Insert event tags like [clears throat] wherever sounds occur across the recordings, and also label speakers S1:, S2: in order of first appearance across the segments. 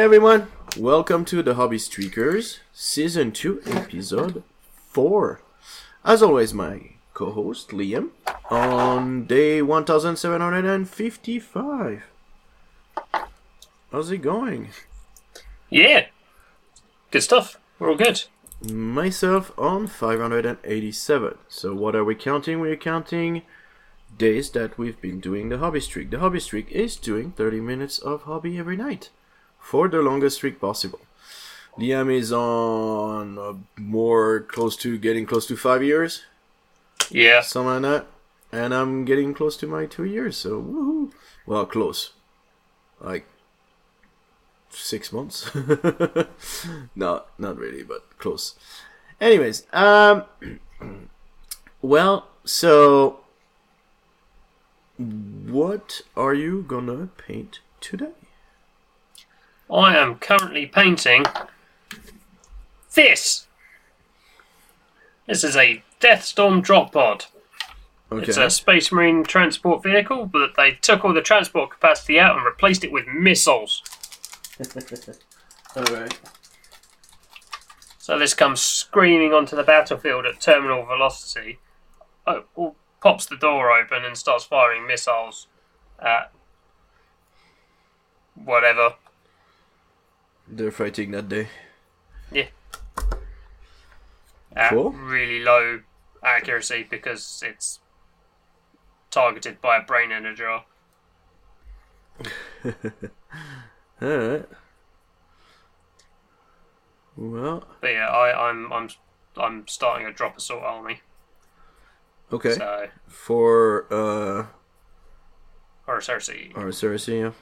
S1: Hey everyone, welcome to the Hobby Streakers, Season 2, Episode 4. As always, my co host Liam on day 1755. How's it going?
S2: Yeah. Good stuff. We're all good.
S1: Myself on 587. So, what are we counting? We're counting days that we've been doing the hobby streak. The hobby streak is doing 30 minutes of hobby every night for the longest streak possible. Liam is on uh, more close to getting close to five years,
S2: Yeah.
S1: something like that, and I'm getting close to my two years. So woohoo! Well, close, like six months. [laughs] no, not really, but close. Anyways, um, [clears throat] well, so what are you gonna paint today?
S2: I am currently painting this. This is a Deathstorm drop pod.
S1: Okay.
S2: It's a Space Marine transport vehicle, but they took all the transport capacity out and replaced it with missiles. [laughs]
S1: All right.
S2: So this comes screaming onto the battlefield at terminal velocity, oh, oh, pops the door open and starts firing missiles at whatever.
S1: They're fighting that day.
S2: at
S1: Cool.
S2: really low accuracy because it's targeted by a brain energer. [laughs]
S1: All right. Well,
S2: But yeah, I, I'm I'm I'm starting a drop assault army.
S1: okay.
S2: So
S1: For uh,
S2: or Cersei.
S1: our Cersei, yeah.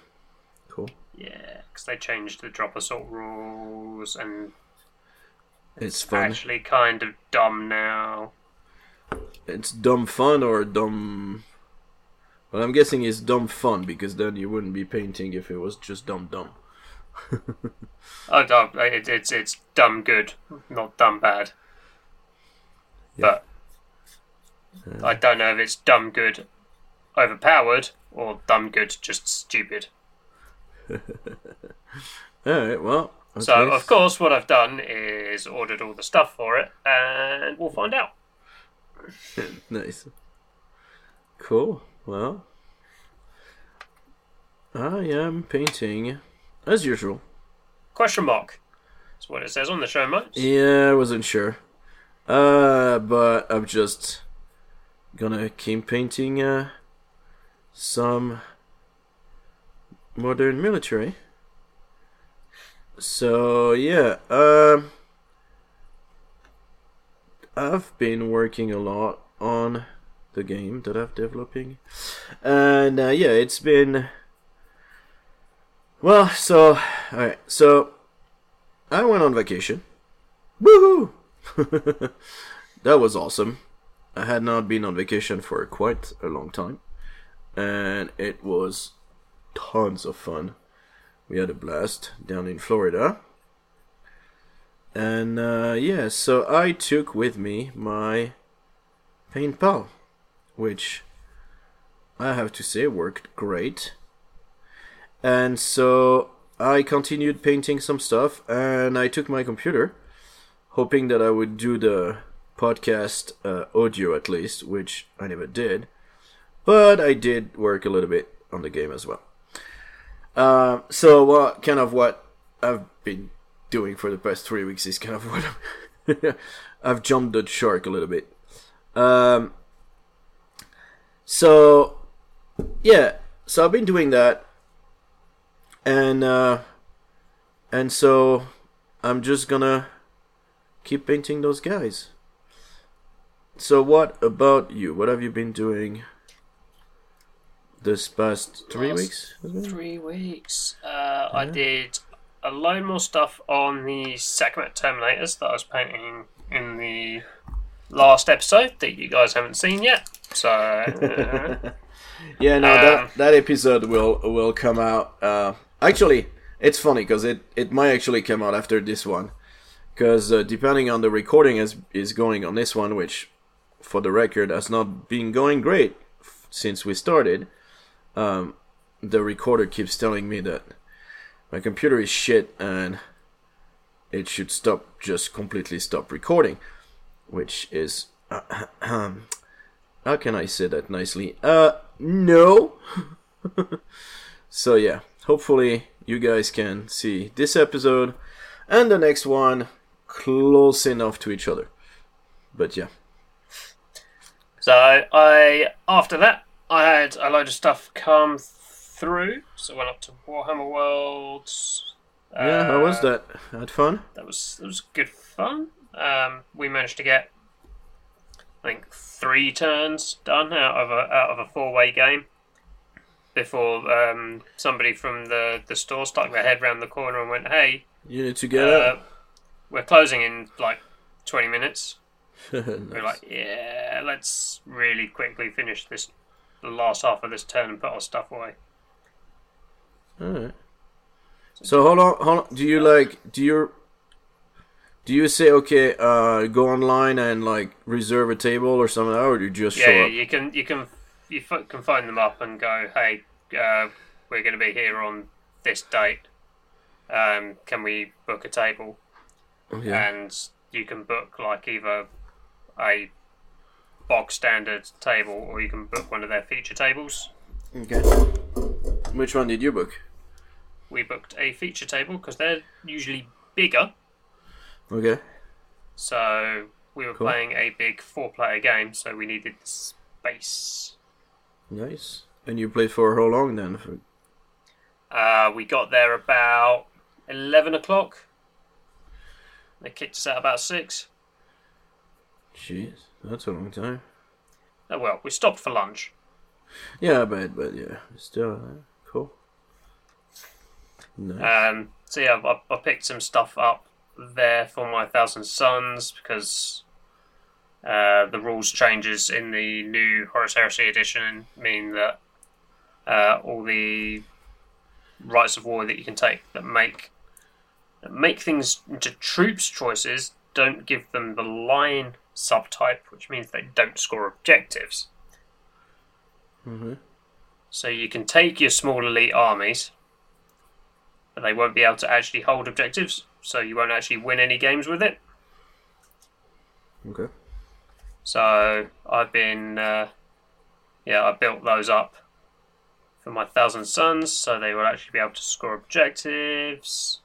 S2: Yeah, because they changed the drop assault rules and
S1: It's fun.
S2: actually kind of dumb now.
S1: It's dumb fun or dumb. Well, I'm guessing it's dumb fun because then you wouldn't be painting if it was just dumb dumb. [laughs]
S2: Oh, dumb, it, it's it's dumb good, not dumb bad. But uh. I don't know if it's dumb good overpowered or dumb good just stupid. [laughs]
S1: All right. Well.
S2: So, of course, what I've done is ordered all the stuff for it, and we'll find out. [laughs]
S1: nice. Cool. Well, I am painting as usual.
S2: Question mark. That's what it says on the show notes.
S1: Yeah, I wasn't sure. Uh, but I'm just gonna keep painting uh, some modern military. So yeah, um, I've been working a lot on the game that I'm developing, and uh, yeah, it's been well. So all right, so I went on vacation. Woohoo! [laughs] that was awesome. I had not been on vacation for quite a long time, and it was tons of fun. We had a blast down in Florida. And uh, yeah, so I took with me my Paint Pal, which I have to say worked great. And so I continued painting some stuff, and I took my computer, hoping that I would do the podcast uh, audio at least, which I never did. But I did work a little bit on the game as well. Uh, so, what kind of what I've been doing for the past three weeks is kind of what [laughs] I've jumped the shark a little bit. Um, so, yeah, so I've been doing that, and uh, and so I'm just gonna keep painting those guys. So, what about you? What have you been doing this past three
S2: Last
S1: weeks? has it been?
S2: Three weeks. Uh, I did a load more stuff on the Sekhmet Terminators that I was painting in the last episode that you guys haven't seen yet. So, uh, [laughs]
S1: Yeah, no,
S2: Um,
S1: that that episode will will come out. Uh, actually, it's funny because it it might actually come out after this one, because uh, depending on the recording is is going on this one, which, for the record, has not been going great f- since we started. Um, the recorder keeps telling me that my computer is shit and it should stop just completely stop recording, which is [clears throat] how can I say that nicely? Uh, no. [laughs] so yeah, hopefully you guys can see this episode and the next one close enough to each other. But yeah.
S2: So I after that I had a load of stuff come through. So I went up to Warhammer Worlds.
S1: Yeah, how was
S2: Uh,
S1: that? Had fun?
S2: That was that was good fun. Um, we managed to get I think three turns done out of a out of a four way game before um, somebody from the, the store stuck their head round the corner and went, "Hey,
S1: You need to get
S2: uh, we're closing in like twenty minutes." [laughs]
S1: out.
S2: We're like, "Yeah, let's really quickly finish this the last half of this turn and put our stuff away."
S1: Alright. So hold on, hold on. Do you like? Do you? Do you say okay? Uh, go online and like reserve a table or something, or do you just
S2: Yeah,
S1: show
S2: yeah,
S1: up?
S2: you can you can you f- can phone them up and go, hey, uh, we're going to be here on this date. Um, can we book a table?
S1: Yeah.
S2: And you can book like either a bog standard table or you can book one of their feature tables.
S1: Okay. Which one did you book?
S2: We booked a feature table because they're usually bigger,
S1: Okay.
S2: so we were
S1: Cool.
S2: playing a big four-player game, so we needed space.
S1: Nice. And you played for how long then?
S2: Uh, we got there about 11 o'clock. They kicked us out about 6.
S1: Jeez, that's a long time.
S2: Oh, well, we stopped for lunch.
S1: Yeah, but but yeah, still uh, cool. Nice.
S2: Um, so, yeah, I, I picked some stuff up there for my Thousand Sons because uh, the rules changes in the new Horus Heresy edition mean that uh, all the rights of war that you can take that make that make things into troops choices don't give them the line subtype, which means they don't score objectives.
S1: hmm
S2: So you can take your small elite armies, but they won't be able to actually hold objectives, so you won't actually win any games with it.
S1: Okay.
S2: So I've been, uh, yeah, I built those up for my Thousand Sons, so they will actually be able to score objectives,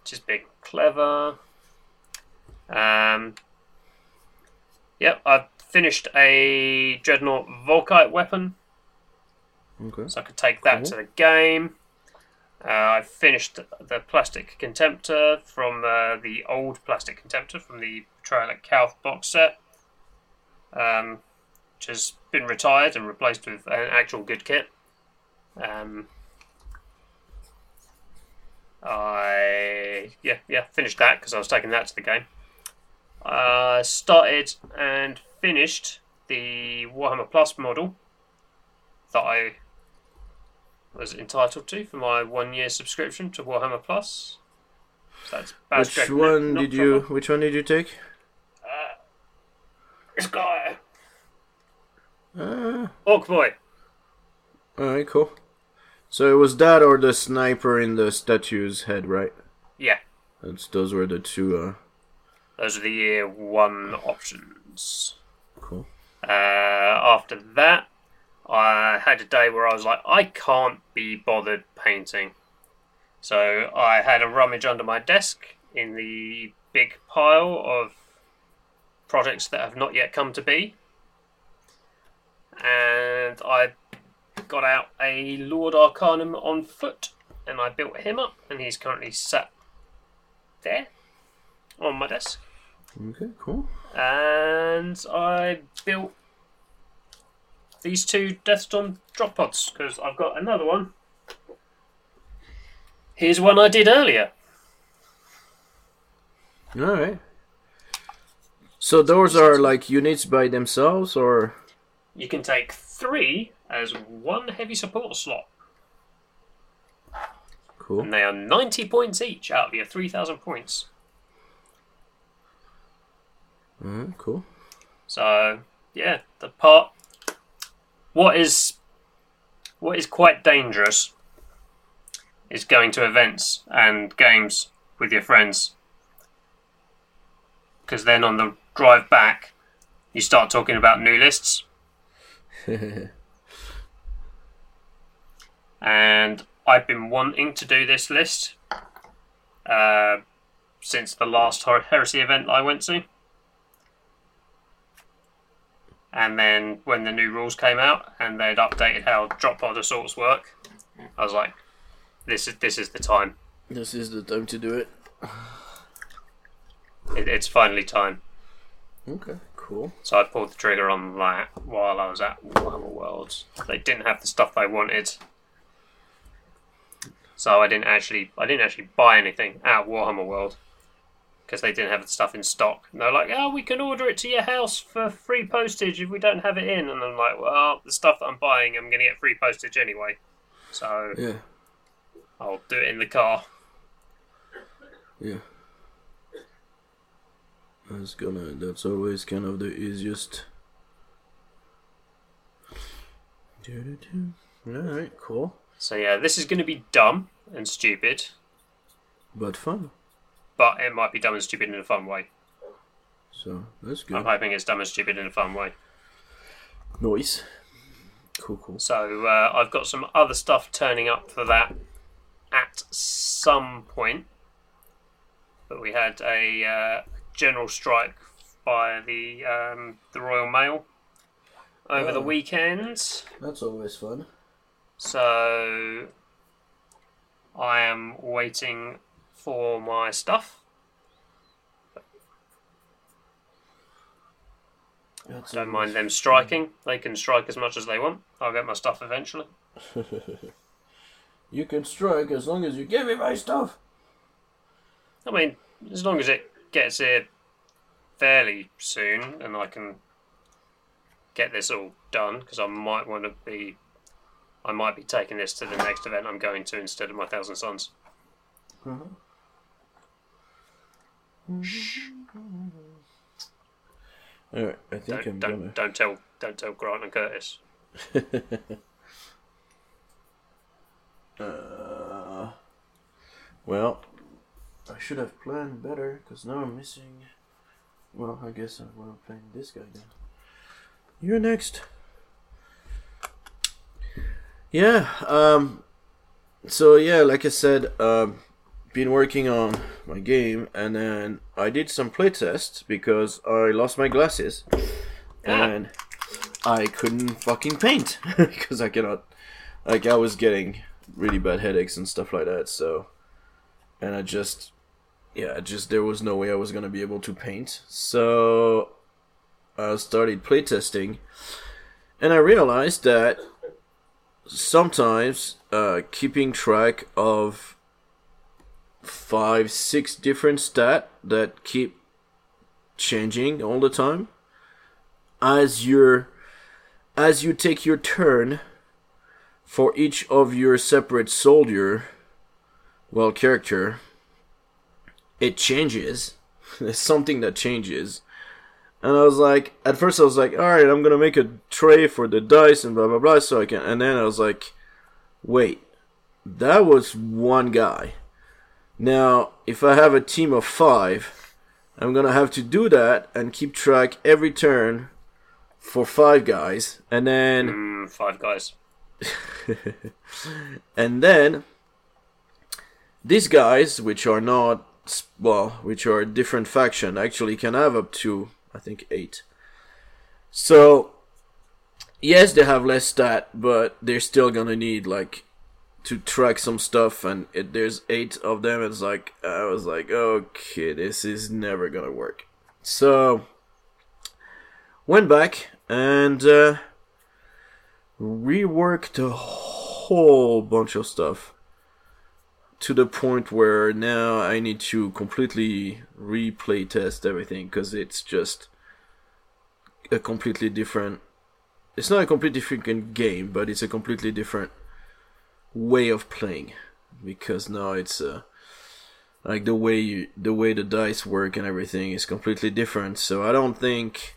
S2: which is big, clever. Um, yep, I've finished a Dreadnought Volkite weapon.
S1: Okay.
S2: so I could take that
S1: Cool.
S2: to the game. Uh, I finished the plastic contemptor from uh, the old plastic contemptor from the at Calth box set, um, which has been retired and replaced with an actual good kit. Um, I yeah yeah finished that because I was taking that to the game. I started and finished the Warhammer Plus model that I was entitled to for my one year subscription to Warhammer Plus. So that's
S1: Which
S2: Dragon
S1: one did you?
S2: Trouble.
S1: Which one did you take?
S2: Uh, this guy,
S1: Uh,
S2: Orc Boy.
S1: alright, cool. So it was that or the sniper in the statue's head, right?
S2: Yeah,
S1: That's those were the two. Uh,
S2: those are the year one options.
S1: cool.
S2: Uh, after that, I had a day where I was like, I can't be bothered painting. So I had a rummage under my desk in the big pile of projects that have not yet come to be. And I got out a Lord Arcanum on foot and I built him up, and he's currently sat there on my desk.
S1: Okay, cool.
S2: And I built these two Deathstorm drop pods because I've got another one. Here's one I did earlier.
S1: All right. So those are like units by themselves, or
S2: You can take three as one heavy support slot,
S1: cool.
S2: and they are 90 points each out of your 3,000 points.
S1: Alright, cool.
S2: So yeah, the part. What is what is quite dangerous is going to events and games with your friends. Because then on the drive back, you start talking about new lists. [laughs] and I've been wanting to do this list uh, since the last Heresy event I went to. And then when the new rules came out and they'd updated how drop pod assaults work, I was like, "This is this is the time.
S1: This is the time to do it."
S2: it it's finally time.
S1: Okay, cool.
S2: So I pulled the trigger on that while I was at Warhammer Worlds. They didn't have the stuff I wanted, so I didn't actually I didn't actually buy anything at Warhammer World because they didn't have the stuff in stock. And they're like, "Oh, we can order it to your house for free postage if we don't have it in." And I'm like, "Well, the stuff that I'm buying, I'm going to get free postage anyway, so
S1: Yeah,
S2: I'll do it in the car."
S1: yeah. That's gonna. That's always kind of the easiest. All right, cool,
S2: So yeah, this is going to be dumb and stupid,
S1: but fun.
S2: But it might be dumb and stupid in a fun way.
S1: So that's good.
S2: I'm hoping it's dumb and stupid in a fun way.
S1: Noise. Cool, cool.
S2: So uh, I've got some other stuff turning up for that at some point. But we had a uh, general strike by the um, the Royal Mail over the
S1: Oh.
S2: weekend.
S1: That's always fun.
S2: So I am waiting for my stuff.
S1: That's
S2: Don't mind them striking. They can strike as much as they want. I'll get my stuff eventually. [laughs]
S1: you can strike as long as you give me my stuff.
S2: I mean, as long as it gets here fairly soon and I can get this all done, because I might want to be, I might be taking this to the next event I'm going to instead of my Thousand Sons. Mm-hmm.
S1: Alright, I think I'm
S2: Don't, don't,
S1: gonna.
S2: don't tell, don't tell Grant and Curtis. [laughs]
S1: Uh, well, I should have planned better because now I'm missing. Well, I guess I'm well playing this guy then. You're next. Yeah. Um. So yeah, like I said, um, been working on my game, and then I did some playtests because I lost my glasses,
S2: Ah.
S1: and I couldn't fucking paint [laughs] because I cannot. Like I was getting really bad headaches and stuff like that. So, and I just, yeah, just there was no way I was gonna be able to paint. So, I started playtesting, and I realized that sometimes uh, keeping track of five, six different stat that keep changing all the time. As you're as you take your turn for each of your separate soldier well character it changes. [laughs] There's something that changes. And i was like at first i was like all right i'm gonna make a tray for the dice and blah blah blah so i can and then i was like wait that was one guy now if i have a team of five i'm gonna have to do that and keep track every turn for five guys and then
S2: Mm, five guys. [laughs]
S1: and then these guys, which are not well, which are a different faction, actually can have up to I think eight. So yes, they have less stat, but they're still gonna need like to track some stuff, and it, there's eight of them. It's like I was like, okay, this is never gonna work. So went back and uh, reworked a whole bunch of stuff to the point where now I need to completely replay test everything because it's just a completely different. It's not a completely different game, but it's a completely different way of playing because now it's uh, like the way you, the way the dice work and everything is completely different. So I don't think.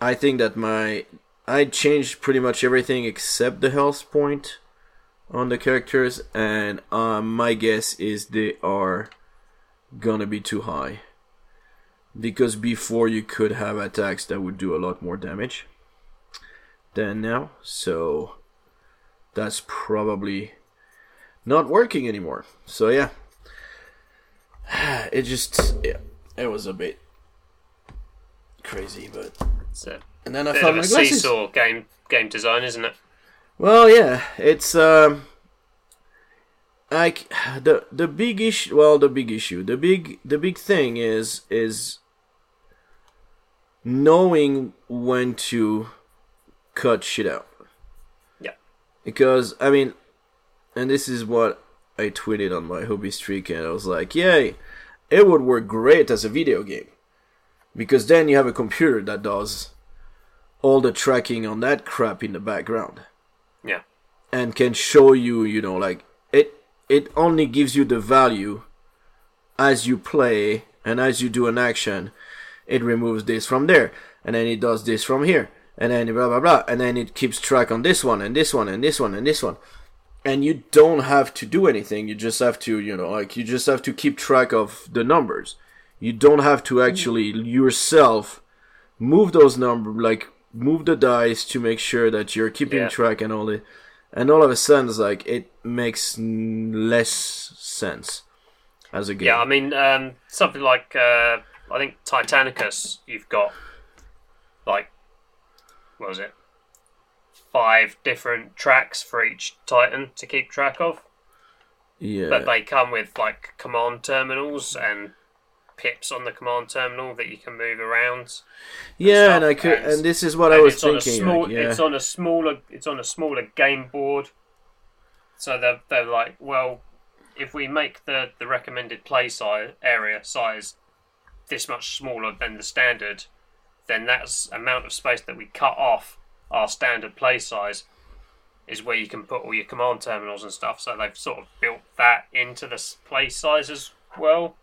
S1: I think that my I changed pretty much everything except the health point on the characters, and uh, my guess is they are gonna be too high. Because before you could have attacks that would do a lot more damage than now, so that's probably not working anymore. So yeah, [sighs] it just yeah, it was a bit crazy, but
S2: It's a
S1: and then I
S2: bit
S1: found
S2: of
S1: my
S2: a
S1: glasses.
S2: seesaw game game design, isn't it?
S1: Well, yeah, it's um, like the the big issue. Well, the big issue, the big the big thing is is knowing when to cut shit out. Because I mean, and this is what I tweeted on my hobby streak, and I was like, "Yay, it would work great as a video game." Because then you have a computer that does all the tracking on that crap in the background
S2: Yeah.
S1: and can show you, you know, like it it only gives you the value as you play and as you do an action, it removes this from there, and then it does this from here, and then blah blah blah, and then it keeps track on this one and this one and this one and this one. And you don't have to do anything, you just have to, you know, like you just have to keep track of the numbers. You don't have to actually yourself move those numbers like move the dice to make sure that you're keeping
S2: Yeah.
S1: track and all it and all of a sudden it's like it makes n- less sense as a game
S2: Yeah, I mean, um, something like uh, I think Titanicus. You've got like what was it? Five different tracks for each Titan to keep track of,
S1: yeah
S2: but they come with like command terminals and pips on the command terminal that you can move around.
S1: yeah and i could
S2: and-
S1: and this is what i was
S2: it's on
S1: thinking
S2: small,
S1: like, yeah
S2: It's on a smaller. It's on a smaller game board. So they're they're like, well, if we make the the recommended play size area size this much smaller than the standard, then that's amount of space that we cut off our standard play size is where you can put all your command terminals and stuff. So they've sort of built that into the play size as well.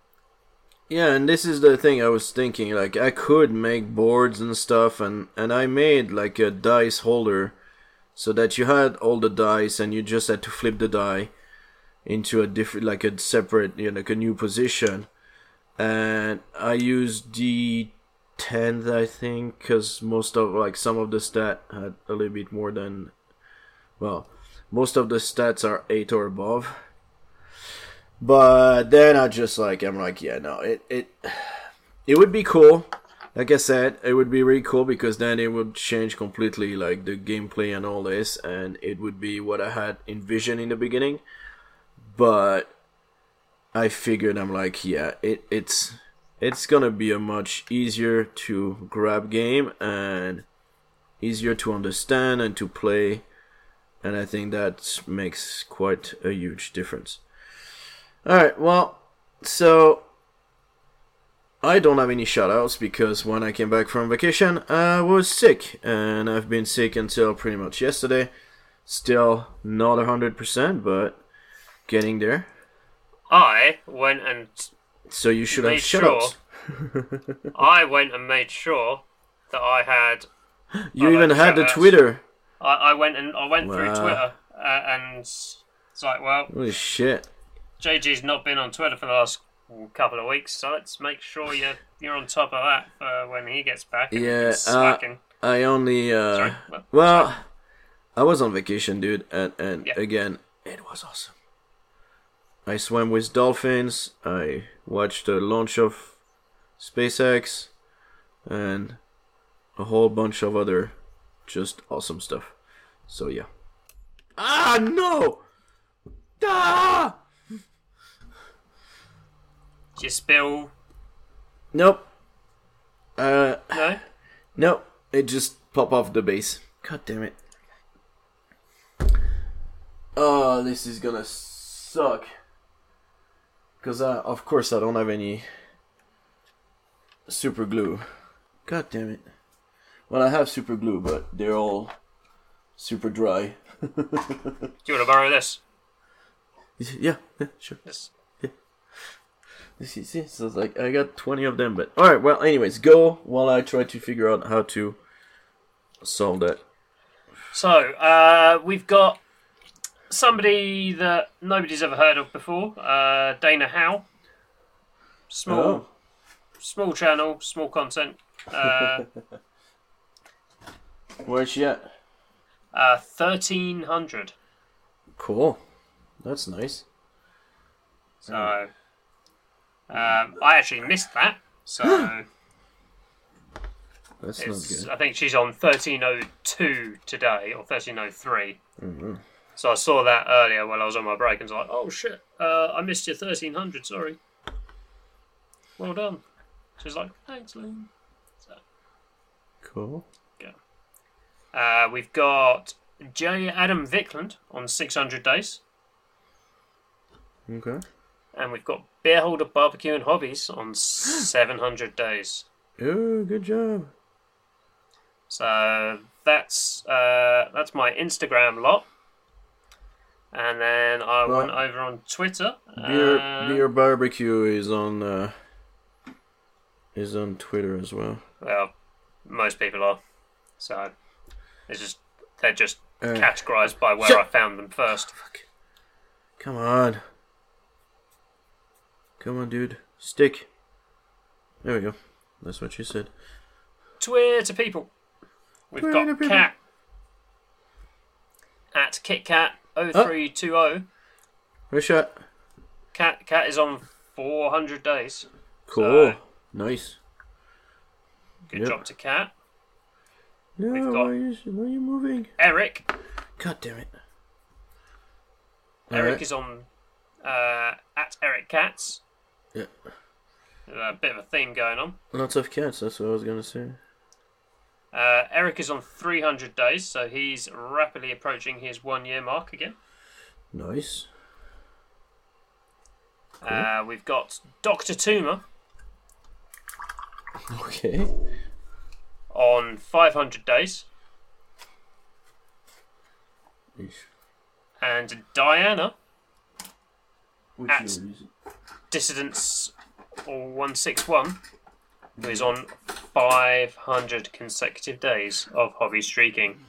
S1: Yeah, and this is the thing I was thinking. Like, I could make boards and stuff, and and I made like a dice holder, so that you had all the dice, and you just had to flip the die into a different, like a separate, you know, like a new position. And I used the tenth, I think, because most of like some of the stat had a little bit more than, well, most of the stats are eight or above. But then I just like I'm like yeah no it it it would be cool like I said it would be really cool because then it would change completely like the gameplay and all this and it would be what I had envisioned in the beginning but I figured I'm like yeah it it's it's gonna be a much easier to grab game and easier to understand and to play and I think that makes quite a huge difference. Alright, well, so I don't have any shoutouts because when I came back from vacation, I was sick, and I've been sick until pretty much yesterday. Still not 100%, but getting there.
S2: I went and
S1: So you should have
S2: Made
S1: shoutouts. [laughs]
S2: I went and made sure that I had
S1: You
S2: I
S1: even had the. Twitter.
S2: I, I went and I went through Twitter uh, and it's like, well,
S1: Holy shit.
S2: JG's not been on Twitter for the last couple of weeks, so let's make sure you're you're on top of that for when he gets back.
S1: Yeah, uh. I only, uh.
S2: Sorry. Well,
S1: Well, I was on vacation, dude, and and
S2: Yeah.
S1: again, it was awesome. I swam with dolphins. I watched the launch of SpaceX, and a whole bunch of other just awesome stuff. So yeah. Ah no! Ah!
S2: Did you spill?
S1: Nope. Uh,
S2: No.
S1: Nope, it just pop off the base. God damn it. Oh, this is gonna suck. Cause I, of course I don't have any super glue. God damn it. Well, I have super glue, but they're all super dry.
S2: Do you want to borrow this?
S1: yeah, yeah, sure.
S2: This.
S1: This is it. So it's like I got twenty of them, but all right. Well, anyways, go while I try to figure out how to solve that.
S2: So uh, we've got somebody that nobody's ever heard of before, uh, Dana Howl. Small,
S1: Oh.
S2: small channel, small content. Uh, [laughs]
S1: Where's she at?
S2: uh, thirteen hundred.
S1: Cool. That's nice.
S2: So, um, I actually missed that. So [gasps]
S1: That's not good.
S2: I think she's on thirteen oh two today or thirteen oh three.
S1: Mm-hmm.
S2: So I saw that earlier while I was on my break and was like, "Oh shit, uh, I missed your thirteen hundred. Sorry." Well done. She's like, "Thanks, Lynn."
S1: Cool.
S2: Uh, we've got J. Adam Viklund on 600 days,
S1: Okay.
S2: and we've got Beerholder Barbecue and Hobbies on 700 days.
S1: Oh, good job.
S2: So that's uh, that's my Instagram lot, and then I
S1: Well,
S2: went over on Twitter.
S1: Beer
S2: uh,
S1: Beer Barbecue is on uh, is on Twitter as well.
S2: Well, most people are. So it's just they're just
S1: Uh,
S2: categorized by where
S1: Shut-
S2: I found them first.
S1: Come on. Come on, dude. Stick. There we go. That's what she said.
S2: Twitter people. We've
S1: Twitter
S2: got
S1: people.
S2: Cat at KitKat0320.
S1: Where's shot?
S2: Cat Cat is on 400 days.
S1: Cool.
S2: So-
S1: nice.
S2: Good
S1: Yep.
S2: job to Cat.
S1: No,
S2: We've got-
S1: why, are you, why are you moving?
S2: Erik.
S1: God damn it.
S2: Erik
S1: Alright.
S2: is on uh, at Erik Cats.
S1: Yeah.
S2: A bit of a theme going on.
S1: Lots of cats, that's what I was gonna say.
S2: Uh, Erik is on 300 days, so he's rapidly approaching his one year mark again.
S1: Nice.
S2: Uh, we've got Dr. Toomer [laughs]
S1: Okay.
S2: on 500 days, and Diana,
S1: Which
S2: At-
S1: is-
S2: Dissidence 161, who is on 500 consecutive days of hobby streaking.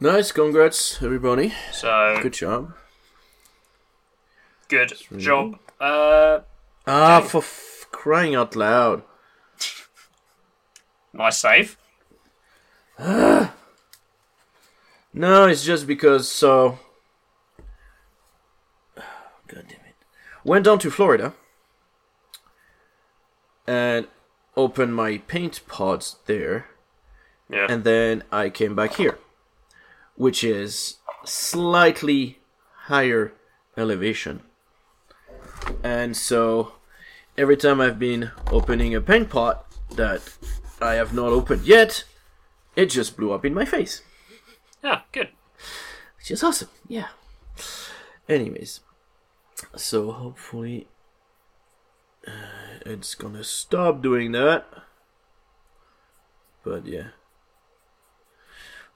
S1: Nice, congrats everybody.
S2: So,
S1: Good job.
S2: good
S1: really
S2: job. Uh,
S1: Ah, for f- crying out loud.
S2: nice save. [sighs]
S1: No, it's just because so. [sighs] God damn it! Went down to Florida and opened my paint pods there,
S2: Yeah.
S1: and then I came back here, which is slightly higher elevation. And so every time I've been opening a paint pot that I have not opened yet, it just blew up in my face
S2: yeah, good.
S1: which is awesome. Yeah. Anyways, so hopefully it's gonna stop doing that. But yeah.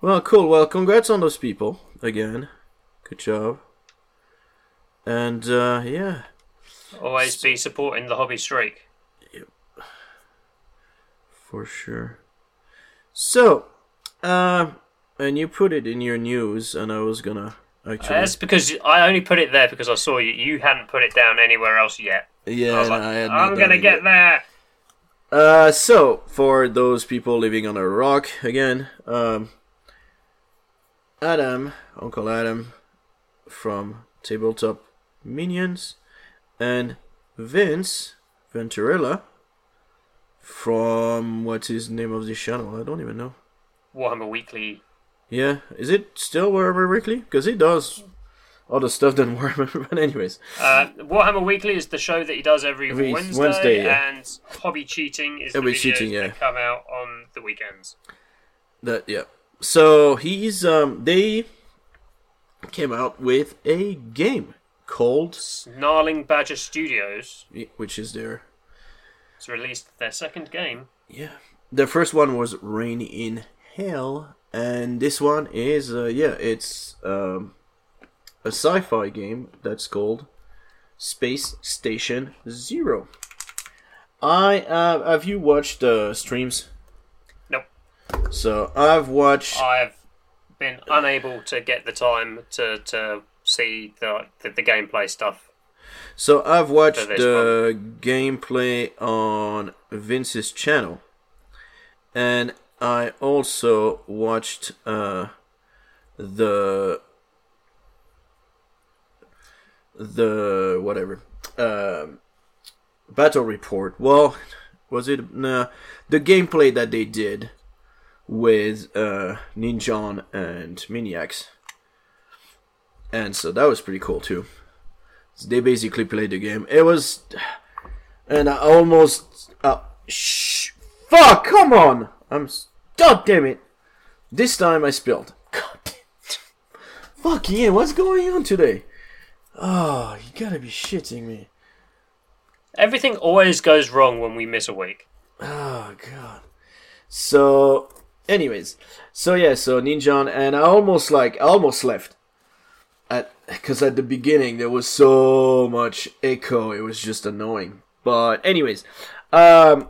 S1: Well, cool. Well, congrats on those people again. Good job. And uh, yeah,
S2: Always be supporting the hobby streak. Yep.
S1: for sure. So, uh, and you put it in your news, and I was gonna actually.
S2: That's because I only put it there because I saw you. You hadn't put it down anywhere else yet.
S1: Yeah,
S2: I was like,
S1: and I had
S2: I'm gonna get
S1: yet.
S2: there.
S1: Uh, so for those people living on a rock again, um, Adam, Uncle Adam, from Tabletop Minions, and Vince Venturella from what's his name of this channel? I don't even know.
S2: Warhammer Weekly.
S1: Yeah, is it still Warhammer Weekly? Because it does other stuff than [laughs] Warhammer. But anyways,
S2: Uh, Warhammer Weekly is the show that he does every,
S1: Every
S2: Wednesday,
S1: Wednesday, yeah.
S2: and Hobby Cheating is
S1: Hobby
S2: the videos
S1: Cheating, yeah.
S2: that come out on the weekends.
S1: That yeah. So he's um they came out with a game called
S2: Snarling Badger Studios
S1: which is their
S2: It's released their second game.
S1: yeah. The first one was Reign in Hell and this one is uh, yeah, it's um a sci-fi game that's called Space Station 0. I uh have you watched the streams?
S2: Nope.
S1: So I've watched
S2: I've been unable to get the time to, to see the, the, the gameplay stuff.
S1: So I've watched the gameplay on Vince's channel, and I also watched uh, the the whatever um battle report. Well, was it nah, the gameplay that they did with uh, Ninjon and Miniac, and so that was pretty cool too. So they basically played the game. It was, and I almost uh, shh, fuck, come on, I'm god damn it. This time I spilled. God damn. Fuck yeah, what's going on today? Oh, you gotta be shitting me.
S2: Everything always goes wrong when we miss a week.
S1: Oh god. So, anyways, so yeah, so Ninjon, and I almost like I almost left, at because at the beginning there was so much echo, it was just annoying. But anyways, um,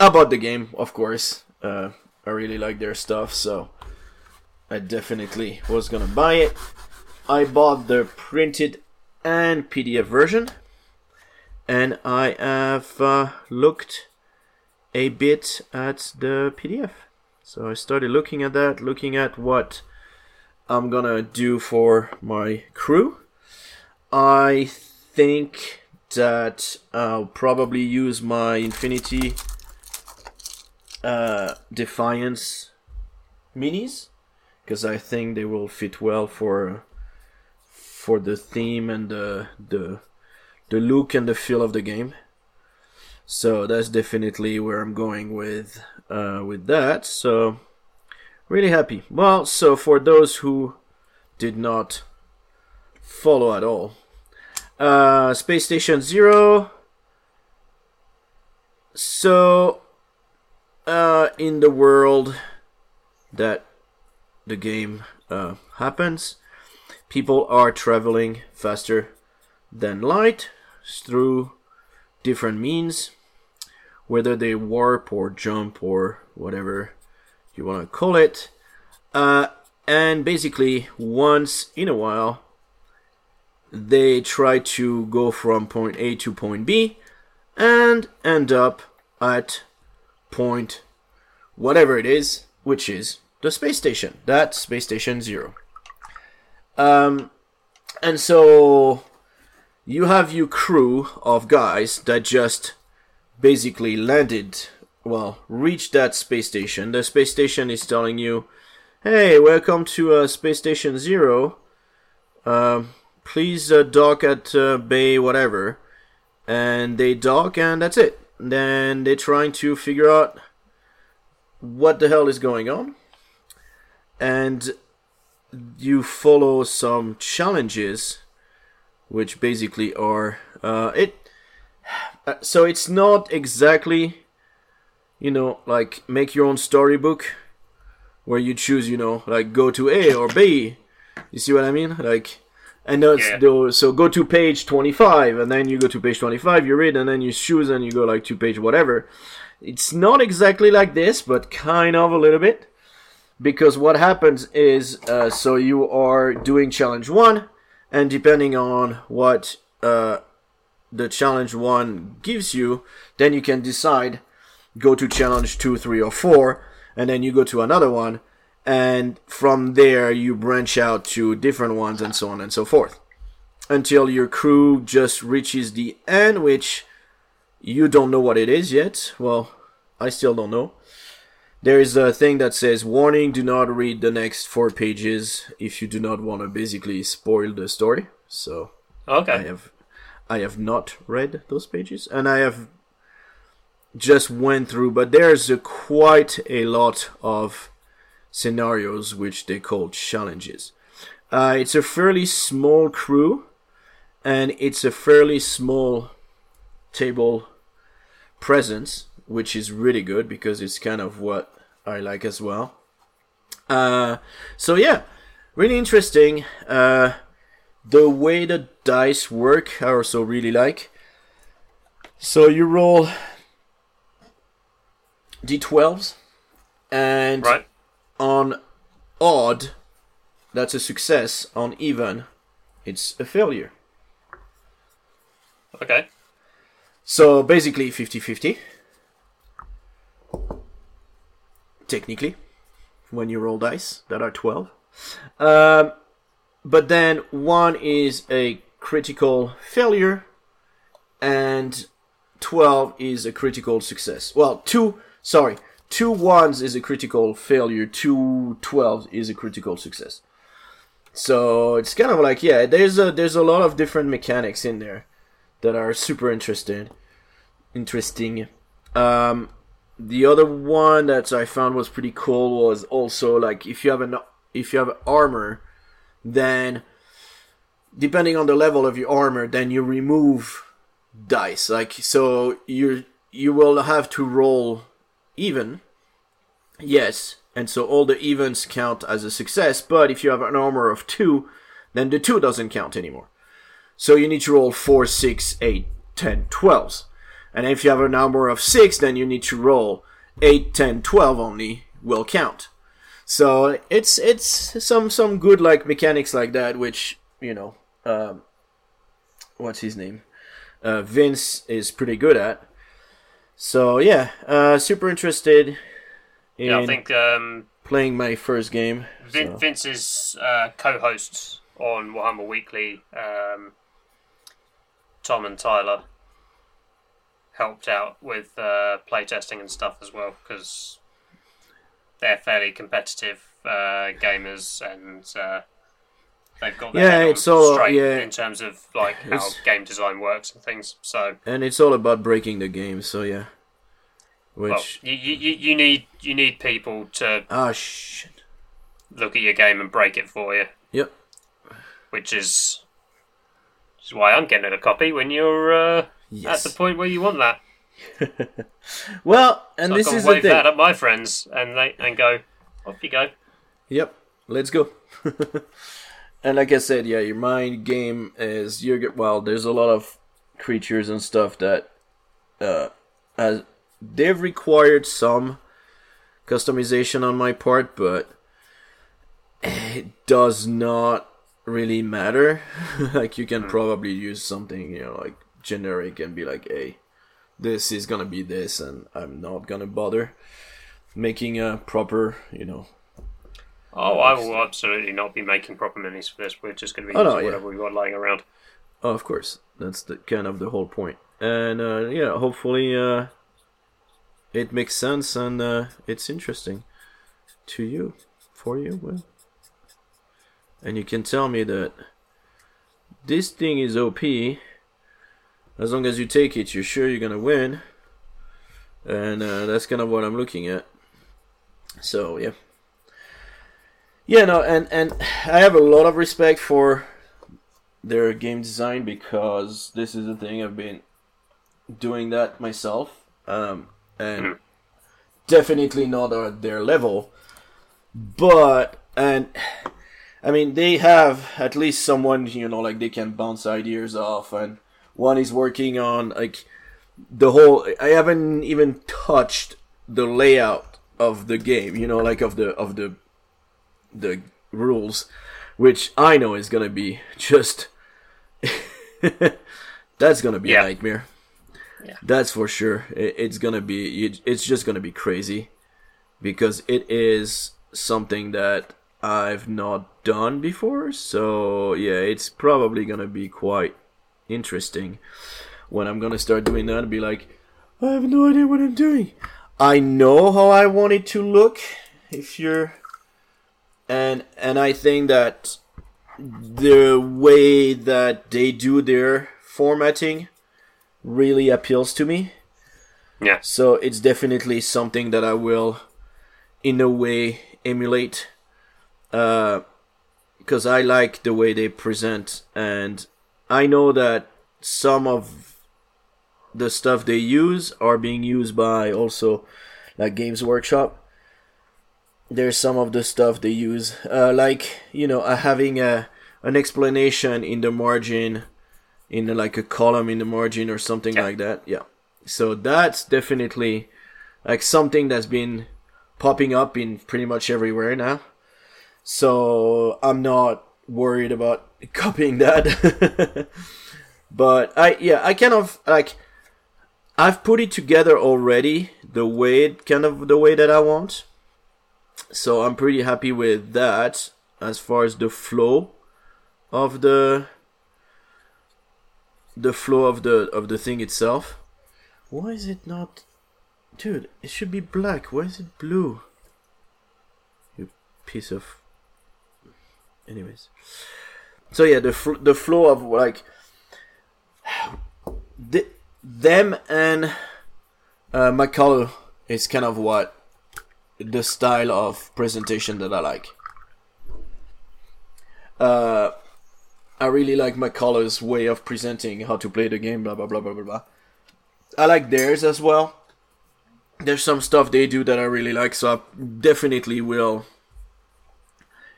S1: I bought the game, of course. Uh, I really like their stuff, so I definitely was gonna buy it. I bought the printed and PDF version, and I have uh, looked a bit at the PDF. So I started looking at that, looking at what I'm gonna do for my crew. I think that I'll probably use my Infinity uh, Defiance minis because I think they will fit well for for the theme and the the the look and the feel of the game. So that's definitely where I'm going with uh, with that. So really happy. Well, so for those who did not follow at all, uh, Space Station Zero. So uh, in the world that the game uh, happens, people are traveling faster than light through different means, whether they warp or jump or whatever you want to call it. Uh, and basically, once in a while, they try to go from point A to point B and end up at point whatever it is, which is the space station. That's Space Station Zero. Um, and so you have your crew of guys that just basically landed, well, reached that space station. The space station is telling you, "Hey, welcome to uh, Space Station Zero. Um, please uh, dock at uh, bay whatever." And they dock, and that's it. Then they're trying to figure out what the hell is going on, and you follow some challenges which basically are uh, it. Uh, so it's not exactly, you know, like make your own storybook, where you choose, you know, like go to A or B. You see what I mean? Like, and that's
S2: Yeah.
S1: so go to page twenty five, and then you go to page twenty five, you read, and then you choose, and you go like to page whatever. It's not exactly like this, but kind of a little bit because what happens is uh, so you are doing challenge one and depending on what uh, the challenge one gives you then you can decide go to challenge two three or four and then you go to another one and from there you branch out to different ones and so on and so forth. Until your crew just reaches the end which you don't know what it is yet. Well i still don't know there is a thing that says warning do not read the next four pages if you do not want to basically spoil the story. So i have i have not read those pages and i have just went through but there's a, quite a lot of scenarios which they call challenges. Uh, it's a fairly small crew and it's a fairly small table presence which is really good because it's kind of what I like as well. Uh, so yeah, really interesting. Uh, the way the dice work, I also really like. So you roll d12s, and
S2: Right.
S1: on odd, that's a success. On even, it's a failure.
S2: Okay.
S1: So basically 50-50. Technically, when you roll dice that are 12. Um, but then one is a critical failure and 12 is a critical success. Well, two, sorry, two ones is a critical failure, two 12 is a critical success. So it's kind of like, yeah, there's a, there's a lot of different mechanics in there that are super interesting. Interesting. Um, the other one that I found was pretty cool was also like if you have an if you have armor, then depending on the level of your armor, then you remove dice. Like so, you you will have to roll even. Yes, and so all the evens count as a success. But if you have an armor of two, then the two doesn't count anymore. So you need to roll 4, 6, 8, 10, 12s. And if you have a number of 6, then you need to roll 8, 10, 12 only will count. So it's it's some some good like mechanics like that, which you know, um, what's his name? Uh, Vince is pretty good at. So yeah, uh, super interested in
S2: Yeah, I think um,
S1: playing my first game.
S2: Vin-
S1: so.
S2: Vince's uh, co-hosts on Warhammer Weekly, um, Tom and Tyler, helped out with uh, playtesting and stuff as well because they're fairly competitive uh, gamers and uh, they've got their
S1: Yeah, it's all-
S2: straight
S1: yeah.
S2: in terms of like how
S1: It's-
S2: game design works and things. So,
S1: and it's all about breaking the game. So yeah,
S2: well,
S1: which
S2: you, you, you need you need people to
S1: ah shit.
S2: look at your game and break it for you.
S1: Yep.
S2: which is, which is why I'm getting a copy when you're uh,
S1: Yes.
S2: at the point where you want that. [laughs]
S1: Well, and
S2: So
S1: this is the
S2: wave
S1: thing.
S2: that at my friends and they and go, off you go.
S1: Yep, let's go. [laughs] and like I said, yeah, your mind game is you're get well. There's a lot of creatures and stuff that uh, as they've required some customization on my part, but it does not really matter. [laughs] like you can probably use something you know like generic and be like, hey, this is gonna be this, and I'm not gonna bother making a proper you know
S2: Oh, I will absolutely not be making proper minis for this. We're just to be
S1: Oh, no,
S2: using
S1: yeah.
S2: whatever we got lying around.
S1: Oh, of course. That's the kind of the whole point. And uh, yeah, hopefully uh, it makes sense and uh, it's interesting to you, for you. Well, and you can tell me that this thing is OP. As long as you take it, you're sure you're gonna win. And uh, that's kind of what I'm looking at. So yeah. Yeah, no, and and I have a lot of respect for their game design because this is the thing I've been doing that myself, um, and
S2: Mhm.
S1: definitely not at their level, but and I mean they have at least someone you know like they can bounce ideas off, and one is working on like the whole. I haven't even touched the layout of the game, you know, like of the of the the rules, which I know is gonna be just [laughs] that's gonna be
S2: Yeah.
S1: a nightmare.
S2: Yeah.
S1: That's for sure. It, it's gonna be. It, it's just gonna be crazy because it is something that I've not done before. So yeah, it's probably gonna be quite interesting when I'm gonna start doing that and be like, I have no idea what I'm doing. I know how I want it to look. If you're and and I think that the way that they do their formatting really appeals to me.
S2: Yeah.
S1: So it's definitely something that I will, in a way, emulate. Uh, Because I like the way they present, and I know that some of the stuff they use are being used by also like Games Workshop. There's some of the stuff they use, uh, like you know, uh, having a an explanation in the margin, in like a column in the margin or something
S2: Yeah.
S1: like that. Yeah. So that's definitely like something that's been popping up in pretty much everywhere now. so I'm not worried about copying that. [laughs] but I yeah I kind of like I've put it together already the way it kind of the way that I want. So I'm pretty happy with that as far as the flow of the the flow of the of the thing itself. Why is it not Dude, it should be black. Why is it blue? You piece of anyways. So yeah, the fl- the flow of like the, them and uh, McCullough is kind of what the style of presentation that I like. Uh, I really like McCullough's way of presenting how to play the game, blah blah blah blah blah blah. I like theirs as well. There's some stuff they do that I really like, so I definitely will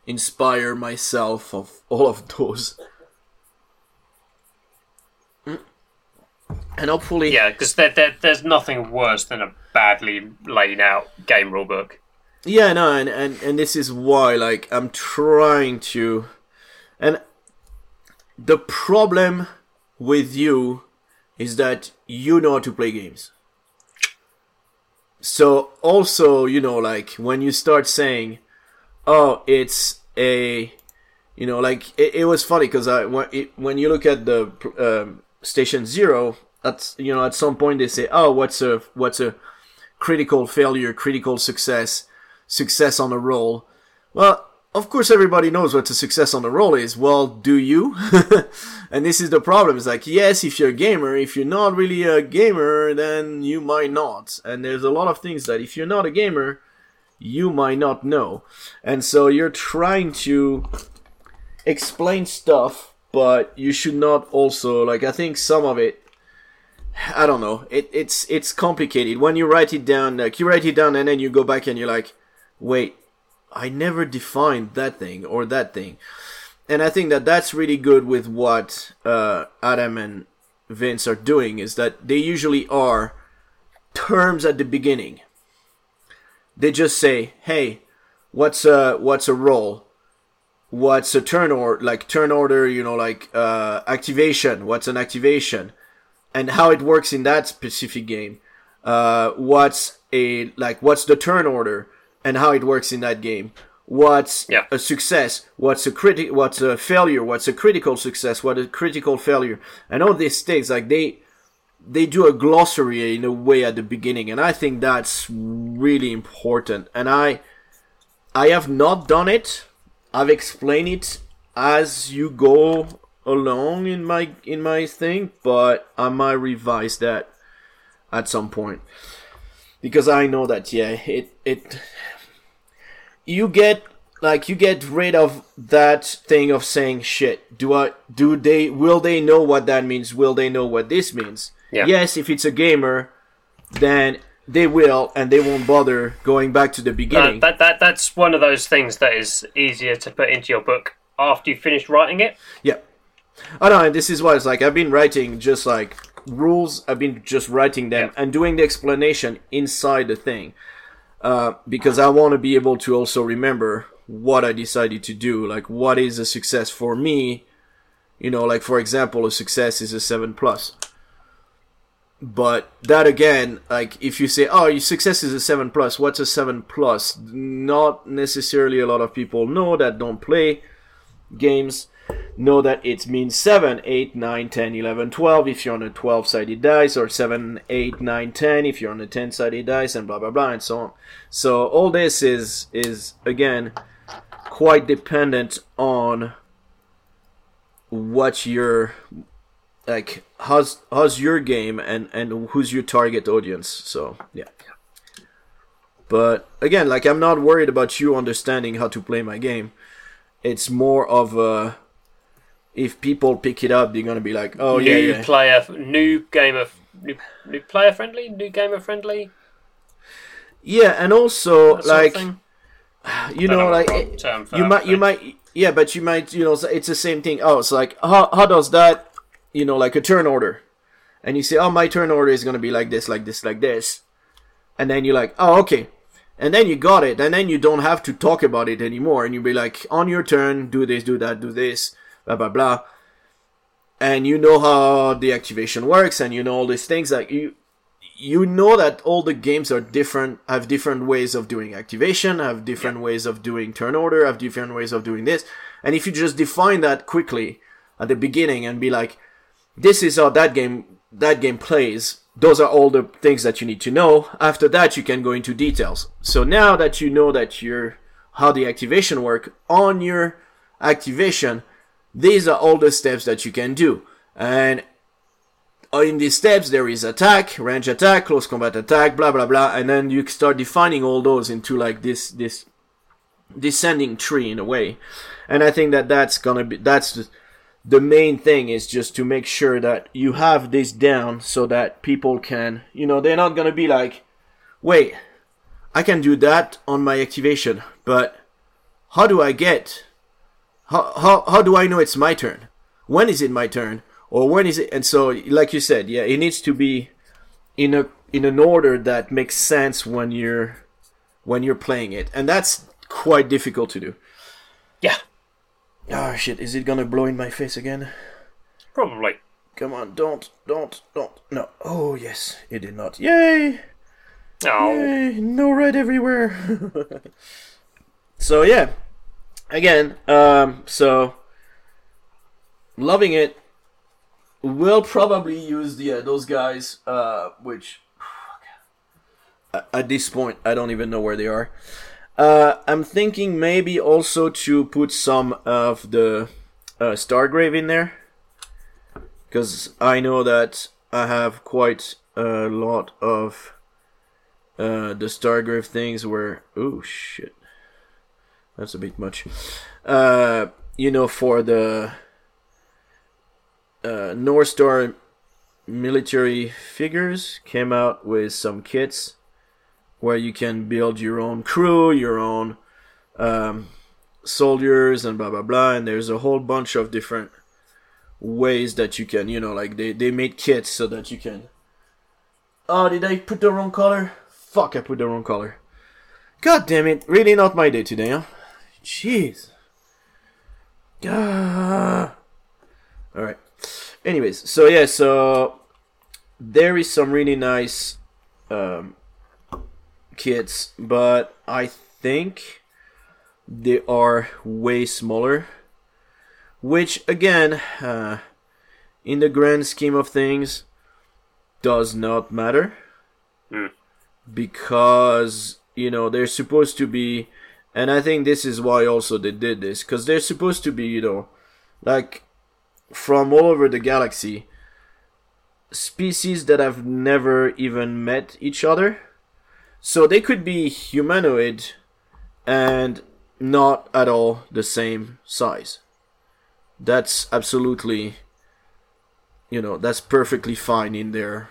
S1: inspire myself of all of those. Mm. And hopefully,
S2: Yeah, because there, there, there's nothing worse than a badly laid out game rulebook.
S1: Yeah, no, and, and and this is why like I'm trying to and the problem with you is that you know how to play games. So also, you know, like when you start saying, "Oh, it's a," you know, like it, it was funny because I when it, when you look at the um, station zero, at you know at some point they say, "Oh, what's a what's a critical failure, critical success, success on a roll?" Well, of course everybody knows what a success on the roll is. Well, do you? [laughs] and this is the problem. It's like, yes, if you're a gamer, if you're not really a gamer, then you might not. And there's a lot of things that if you're not a gamer, you might not know. And so you're trying to explain stuff, but you should not also like I think some of it I don't know. It, it's it's complicated. When you write it down, like you write it down and then you go back and you're like, wait, I never defined that thing or that thing. And I think that that's really good with what uh, Adam and Vince are doing is that they usually are terms at the beginning. They just say, "Hey, what's a what's a roll? What's a turn order? Like turn order, you know, like uh, activation. What's an activation? And how it works in that specific game. Uh, what's a like? What's the turn order? and how it works in that game. What's
S2: Yeah.
S1: a success? What's a criti- What's a failure? What's a critical success? What a critical failure? And all these things, like they they do a glossary in a way at the beginning, and I think that's really important. And I I have not done it. I've explained it as you go along in my in my thing, but I might revise that at some point because I know that yeah, it it you get like you get rid of that thing of saying shit. Do I do they will they know what that means? Will they know what this means?
S2: Yeah.
S1: Yes, if it's a gamer, then they will and they won't bother going back to the beginning.
S2: that, that That's one of those things that is easier to put into your book after you've finished writing it.
S1: Yeah. I know, and this is why it's like I've been writing just like rules. I've been just writing them
S2: Yeah.
S1: and doing the explanation inside the thing, uh, because I want to be able to also remember what I decided to do. Like, what is a success for me? You know, like for example, a success is a seven plus. But that again, like if you say, "Oh, your success is a seven plus," what's a seven plus? Not necessarily a lot of people know that don't play games know that it means 7, 8, 9, 10, 11, 12 if you're on a 12 sided dice, or 7, 8, 9, 10 if you're on a 10 sided dice, and blah blah blah, and so on. So, all this is, is again, quite dependent on what your like how's how's your game and and who's your target audience? So yeah. But again like i'm not worried about you understanding how to play my game. It's more of a if people pick it up they're gonna be like oh
S2: new
S1: yeah, yeah.
S2: player, new gamer, new, new player friendly, new gamer friendly.
S1: yeah and also
S2: that
S1: like you know
S2: know
S1: like it- you might you might yeah but you might you know it's the same thing. Oh it's like how, how does that you know like a turn order. And you say oh my turn order is gonna be like this like this like this. And then you're like oh okay. And then you got it, and then you don't have to talk about it anymore, and you be like, on your turn, do this, do that, do this, blah blah blah, and you know how the activation works, and you know all these things. Like you, you know that all the games are different, have different ways of doing activation, have different ways of doing turn order, have different ways of doing this, and if you just define that quickly at the beginning and be like, this is how that game that game plays those are all the things that you need to know. After that, you can go into details. So now that you know that you're how the activation work on your activation, these are all the steps that you can do. And in these steps, there is attack, range attack, close combat attack, blah blah blah, and then you start defining all those into like this this descending tree in a way. And I think that that's gonna be that's the main thing is just to make sure that you have this down so that people can, you know, they're not gonna be like, wait, I can do that on my activation, but how do I get, how, how, how do I know it's my turn? When is it my turn? Or when is it? And so, like you said, yeah, it needs to be in a, in an order that makes sense when you're, when you're playing it. And that's quite difficult to do.
S2: Yeah,
S1: Oh shit, is it gonna blow in my face again?
S2: Probably.
S1: Come on, don't, don't, don't. No. Oh yes, it did not. Yay!
S2: Oh.
S1: Yay! No red everywhere. [laughs] so yeah, again, um, so loving it. We'll probably use the uh, those guys, uh, which [sighs] at this point I don't even know where they are. Uh, I'm thinking maybe also to put some of the uh, Stargrave in there. Because I know that I have quite a lot of uh, the Stargrave things where. Oh shit. That's a bit much. Uh, you know, for the uh, North Star military figures, came out with some kits where you can build your own crew, your own um, soldiers, and blah blah blah. And there's a whole bunch of different ways that you can, you know, like they they made kits so that you can. Oh, did I put the wrong color? Fuck, I put the wrong color. God damn it! Really not my day today, huh? Jeez. Ah. All right. Anyways, so yeah, so there is some really nice um, kits, but I think they are way smaller. Which, again, uh, in the grand scheme of things, does not matter.
S2: Mm.
S1: Because, you know, they're supposed to be. And I think this is why also they did this. Because they're supposed to be, you know, like from all over the galaxy species that have never even met each other so they could be humanoid and not at all the same size. That's absolutely you know, that's perfectly fine in there.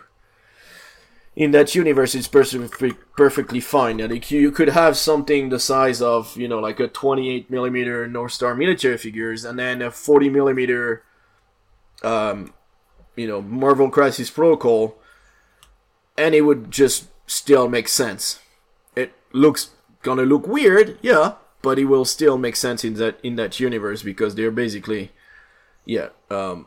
S1: In that universe, it's perfectly perfectly fine. Like you, you could have something the size of you know like a 28 millimeter North Star military figures, and then a 40 millimeter, um, you know, Marvel Crisis Protocol, and it would just still make sense. It looks gonna look weird, yeah, but it will still make sense in that in that universe because they're basically, yeah, um,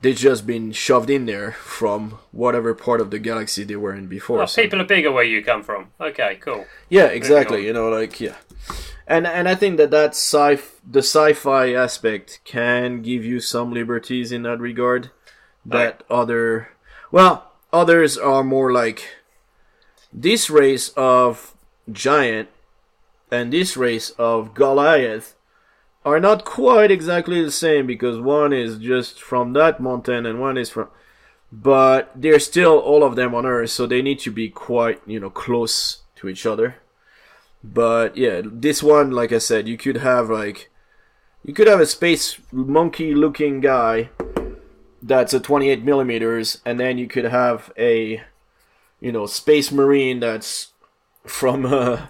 S1: they've just been shoved in there from whatever part of the galaxy they were in before.
S2: Well,
S1: so-
S2: people are bigger where you come from. Okay, cool.
S1: yeah, exactly. You know, like yeah, and and I think that that sci the sci-fi aspect can give you some liberties in that regard. That other, well, others are more like this race of giant and this race of Goliath are not quite exactly the same because one is just from that mountain and one is from but they're still all of them on earth so they need to be quite you know close to each other. But yeah this one like i said you could have like you could have a space monkey looking guy that's a 28 millimeters and then you could have a you know space marine that's from uh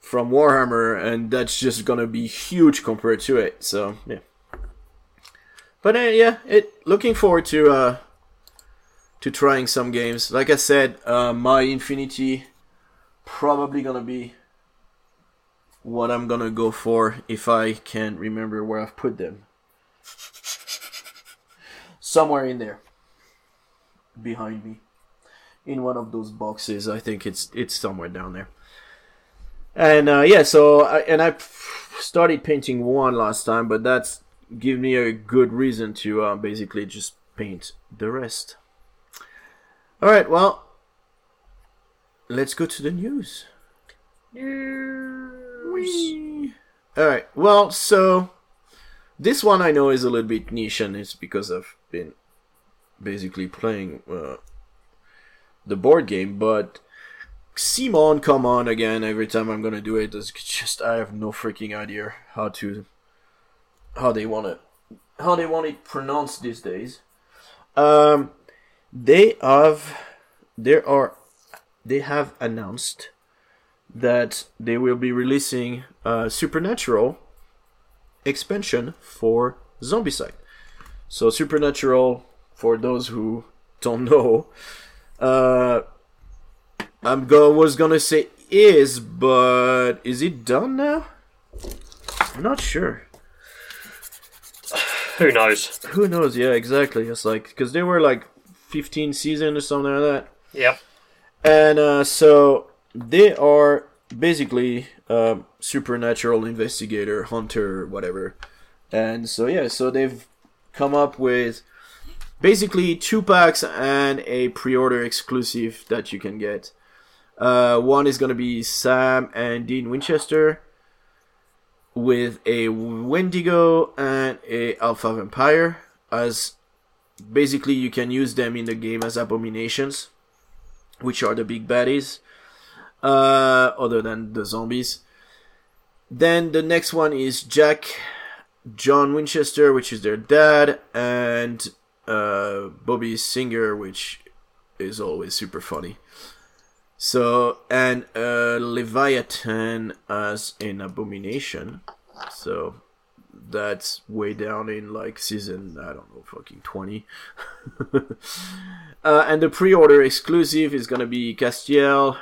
S1: from warhammer and that's just gonna be huge compared to it so yeah. But uh, yeah it looking forward to uh to trying some games. Like i said uh, my infinity probably gonna be what I'm gonna go for if I can remember where I've put them. Somewhere in there, behind me, in one of those boxes. I think it's it's somewhere down there. And uh, yeah, so I, and I started painting one last time, but that's give me a good reason to uh, basically just paint the rest. All right, well, let's go to the news.
S2: News.
S1: All right, well, so this one I know is a little bit niche, and it's because I've been basically playing uh, the board game, but CMON, come on again every time I'm gonna do it. It's just I have no freaking idea how to how they want it how they want it pronounced these days. Um, they have there are they have announced that they will be releasing a supernatural expansion for Zombicide. So supernatural for those who don't [laughs] know, uh, I'm go was gonna say is, but is it done now? I'm not sure. [sighs]
S2: Who knows?
S1: Who knows? Yeah, exactly. It's like because they were like 15 seasons or something like that,
S2: Yep.
S1: and uh, so they are basically um, supernatural investigator, hunter, whatever. And so yeah, so they've come up with basically two packs and a pre-order exclusive that you can get. Uh, one is gonna be Sam and Dean Winchester with a Wendigo and a Alpha Vampire as basically you can use them in the game as abominations, which are the big baddies, uh, other than the zombies. Then the next one is Jack, John Winchester, which is their dad, and uh, Bobby Singer, which is always super funny. So and uh, Leviathan as an abomination. So that's way down in like season I don't know fucking twenty. [laughs] uh, and the pre-order exclusive is gonna be Castiel,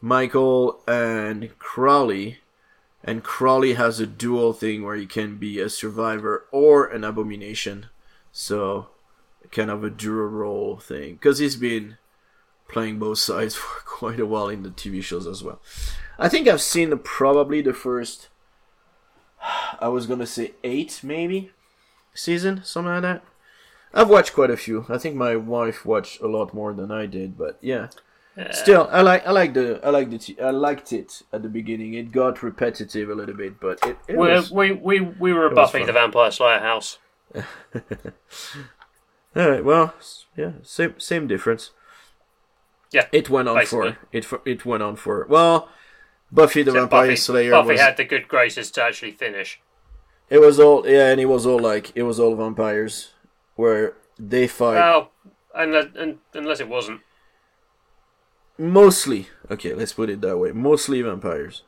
S1: Michael, and Crowley. And Crowley has a dual thing where he can be a survivor or an abomination. So kind of a dual role thing because he's been playing both [laughs] sides for quite a while in the TV shows as well. I think I've seen probably the first, I was gonna say eight maybe, season, something like that. I've watched quite a few. I think my wife watched a lot more than I did, but yeah. Still, I like I like the I like the t- I liked it at the beginning. It got repetitive a little bit, but it, it
S2: We,
S1: was
S2: we, we, we were a Buffy the Vampire Slayer house. [laughs]
S1: All right. Well, yeah, same same difference.
S2: Yeah,
S1: It went on
S2: basically.
S1: for it. For, it went on for well, Buffy the
S2: So
S1: Vampire
S2: Buffy,
S1: Slayer
S2: Buffy
S1: was.
S2: had the good graces to actually finish.
S1: It was all yeah, and it was all like it was all vampires where they fight
S2: Well, unless, un- unless it wasn't.
S1: mostly. Okay, let's put it that way. Mostly vampires,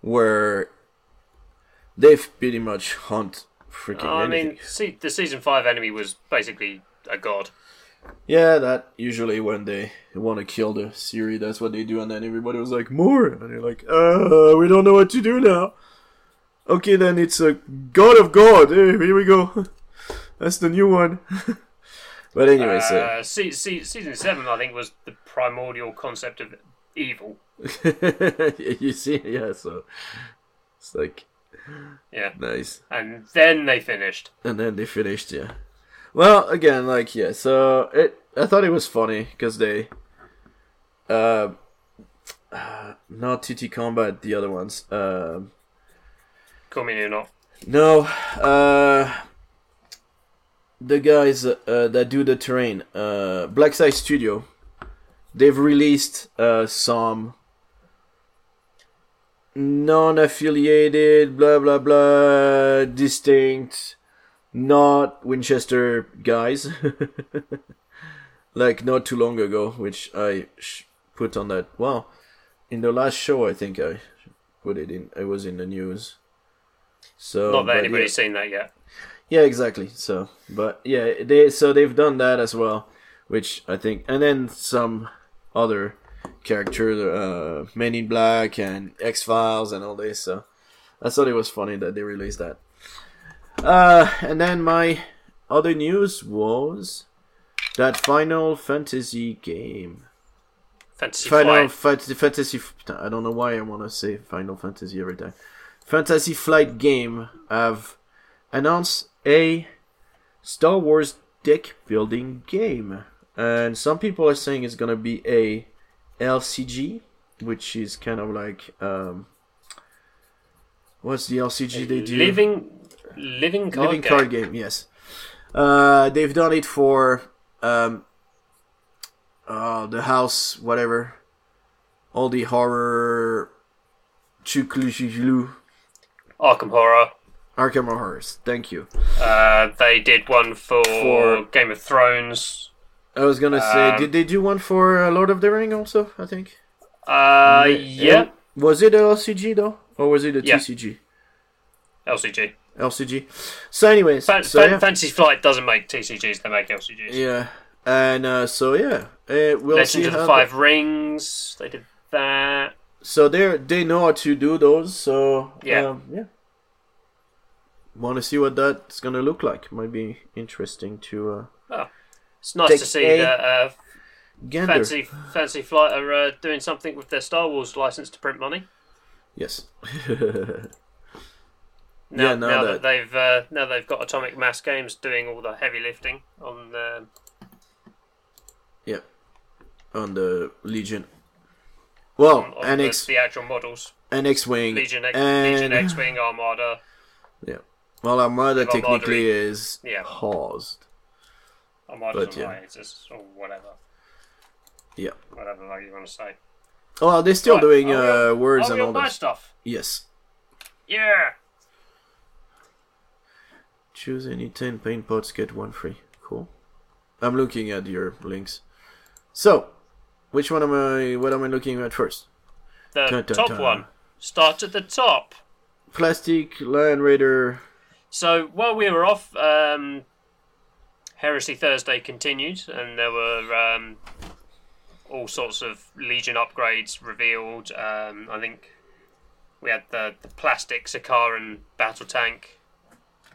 S1: where they pretty much hunt freaking.
S2: I
S1: anything.
S2: mean, see, the season five enemy was basically a god.
S1: Yeah, that usually when they want to kill the series, that's what they do, and then everybody was like, more! And they're like, uh, we don't know what to do now. Okay, then it's a God of God. Hey, here we go. [laughs] That's the new one. [laughs] but anyway, so.
S2: Uh, se- se- season seven, I think, was the primordial concept of evil. [laughs]
S1: you see, yeah, so. It's like,
S2: Yeah,
S1: nice.
S2: and then they finished.
S1: And then they finished, yeah. Well, again, like, yeah, so it. I thought it was funny because they. Uh, uh, not TT Combat, the other ones. Um.
S2: Call me or not.
S1: No, uh, the guys uh, that do the terrain, uh, Black Side Studio, they've released uh, some non-affiliated, blah blah blah, distinct, not Winchester guys, [laughs] like not too long ago, which I sh- put on that. Well, in the last show, I think I put it in. It was in the news. So
S2: Not that anybody's
S1: yeah.
S2: seen that yet.
S1: Yeah, exactly. So, but yeah, they so they've done that as well, which I think, and then some other character, uh, Men in Black and X Files and all this. So I thought it was funny that they released that. Uh, and then my other news was that Final Fantasy game.
S2: Fantasy
S1: Final
S2: Flight.
S1: Fa- Fantasy. I don't know why I want to say Final Fantasy every time. Fantasy Flight game have announced a Star Wars deck building game, and some people are saying it's gonna be a LCG, which is kind of like um, what's the LCG they do?
S2: Living, living card
S1: Living
S2: game.
S1: card game, yes. Uh, they've done it for um, uh, the house, whatever. All the horror, chuklu
S2: Arkham Horror.
S1: Arkham horrors. Thank you.
S2: Uh, they did one for,
S1: For-
S2: Game of Thrones.
S1: I was gonna say,
S2: Um,
S1: did they do one for uh, Lord of the Ring also? I think.
S2: Uh,
S1: Yeah.
S2: yeah,
S1: Was it a LCG though, or was it a
S2: Yeah.
S1: TCG?
S2: LCG.
S1: LCG. So, anyways,
S2: Fan-
S1: so
S2: Fan-
S1: yeah,
S2: Fantasy Flight doesn't make TCGs; they make LCGs.
S1: yeah, and uh, so yeah, uh, we'll see
S2: Legend of the Five Rings. They did that.
S1: So they they know how to do those. So
S2: Yeah.
S1: um, yeah. Want to see what that's gonna look like? Might be interesting to uh,
S2: It's nice
S1: Take
S2: to see
S1: a
S2: that uh,
S1: gander.
S2: Fancy Fancy Flight are uh, doing something with their Star Wars license to print money.
S1: Yes.
S2: Now, [laughs]
S1: Yeah, now
S2: now
S1: that-
S2: that, they've uh, now they've got Atomic Mass Games doing all the heavy lifting on uh,
S1: On the Legion. Well,
S2: on, on
S1: and
S2: the, the actual models.
S1: and X Wing
S2: Legion X,
S1: and
S2: Legion X Wing Armada. Yeah.
S1: Well, Armada
S2: Armada
S1: technically
S2: Re-
S1: is
S2: yeah.
S1: paused. But, yeah.
S2: hiatus or whatever.
S1: Yeah.
S2: Whatever like you want to say.
S1: Well, they're still
S2: Right,
S1: doing uh, words and all that.
S2: stuff.
S1: Yes.
S2: Yeah.
S1: Choose any ten paint pots, get one free. Cool. I'm looking at your links. So, which one am I? What am I looking at first?
S2: The
S1: Dun, dun,
S2: top
S1: dun.
S2: one. Start at the top.
S1: Plastic Land Raider.
S2: So while we were off, um, Heresy Thursday continued, and there were um, all sorts of Legion upgrades revealed. Um, I think we had the, the plastic Sicaran battle tank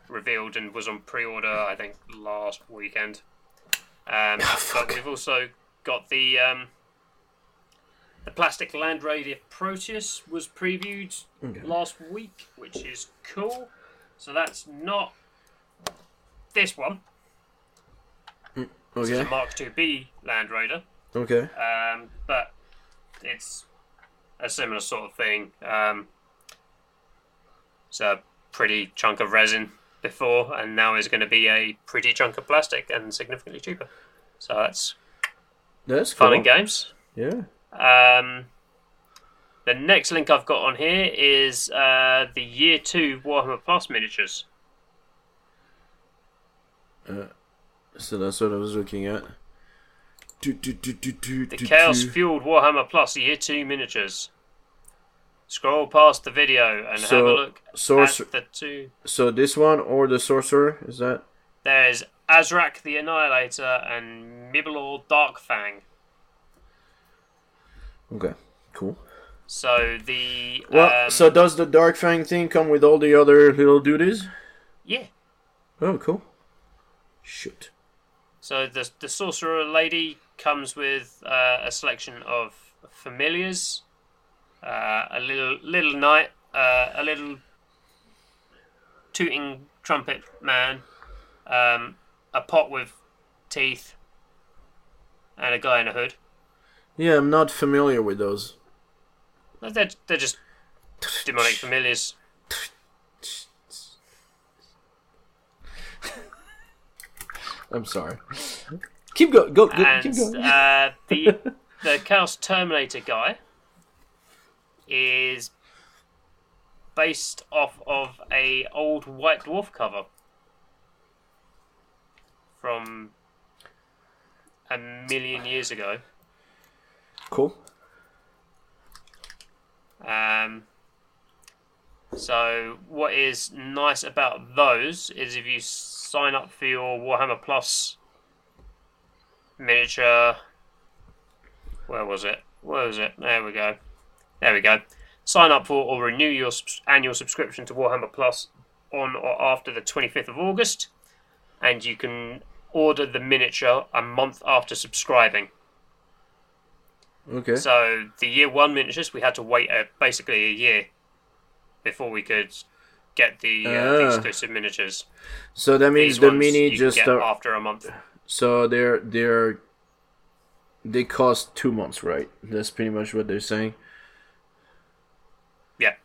S2: revealed and was on pre-order. I think last weekend. Um,
S1: fuck.
S2: but we've also got the um, the plastic Land Raider Proteus was previewed
S1: Okay.
S2: last week, which is cool. So that's not this one. It's
S1: Okay.
S2: a Mark IIB Land Raider,
S1: Okay.
S2: um, but it's a similar sort of thing. Um, it's a pretty chunk of resin before, and now is going to be a pretty chunk of plastic and significantly cheaper. So that's
S1: That's cool.
S2: fun and games.
S1: Yeah.
S2: Um, the next link I've got on here is uh, the Year 2 Warhammer Plus miniatures.
S1: So that's what I was looking at. Do, do, do,
S2: The Chaos. Fueled Warhammer Plus Year 2 miniatures. Scroll past the video and have
S1: So,
S2: a look
S1: Source.
S2: at the two.
S1: So this one or the sorcerer is that?
S2: There's Azrak the Annihilator and Mibelor Darkfang.
S1: Okay. Cool.
S2: So the
S1: Well,
S2: um,
S1: so does the Dark Fang thing come with all the other little duties?
S2: yeah.
S1: Oh, cool. Shoot.
S2: So the the sorcerer lady comes with uh, a selection of familiars, uh, a little little knight, uh, a little tooting trumpet man, um, a pot with teeth, and a guy in a hood.
S1: Yeah, I'm not familiar with those.
S2: They're they're just demonic familiars.
S1: I'm sorry. Keep go go, go keep going.
S2: uh, the [laughs] the Chaos Terminator guy is based off of a old White Dwarf cover from a million years ago.
S1: cool.
S2: Um, so what is nice about those is if you sign up for your Warhammer Plus miniature, where was it? where is it? There we go. There we go. Sign up for or renew your annual subscription to Warhammer Plus on or after the 25th of August, and you can order the miniature a month after subscribing.
S1: Okay.
S2: So the year one miniatures, we had to wait a, basically a year before we could get the, uh, the
S1: Ah.
S2: exclusive miniatures.
S1: So that means
S2: These
S1: the mini just are,
S2: after a month.
S1: so they're they're they cost two months, right? That's pretty much what they're saying.
S2: Yeah.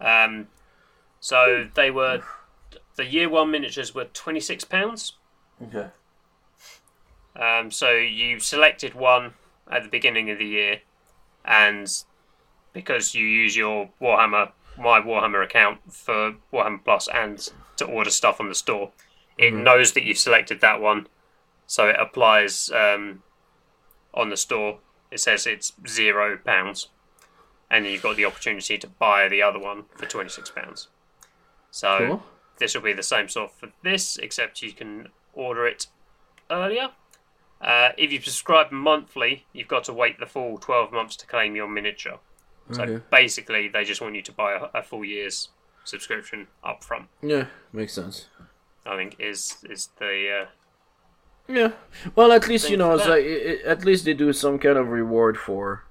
S2: Um, so they were the year one miniatures were twenty six pounds.
S1: Okay.
S2: Um, so you selected one at the beginning of the year, and because you use your Warhammer my Warhammer account for Warhammer Plus and to order stuff on the store, it knows that you've selected that one, so it applies um, on the store. It says it's zero pounds, and then you've got the opportunity to buy the other one for twenty six pounds. So
S1: Cool.
S2: this will be the same sort for this, except you can order it earlier. Uh, if you subscribe monthly, you've got to wait the full 12 months to claim your miniature. So
S1: Okay.
S2: basically, they just want you to buy a, a full year's subscription up front.
S1: Yeah, makes sense.
S2: I think is is the uh,
S1: Yeah. Well, at least you know, it's like i i- at least they do some kind of reward for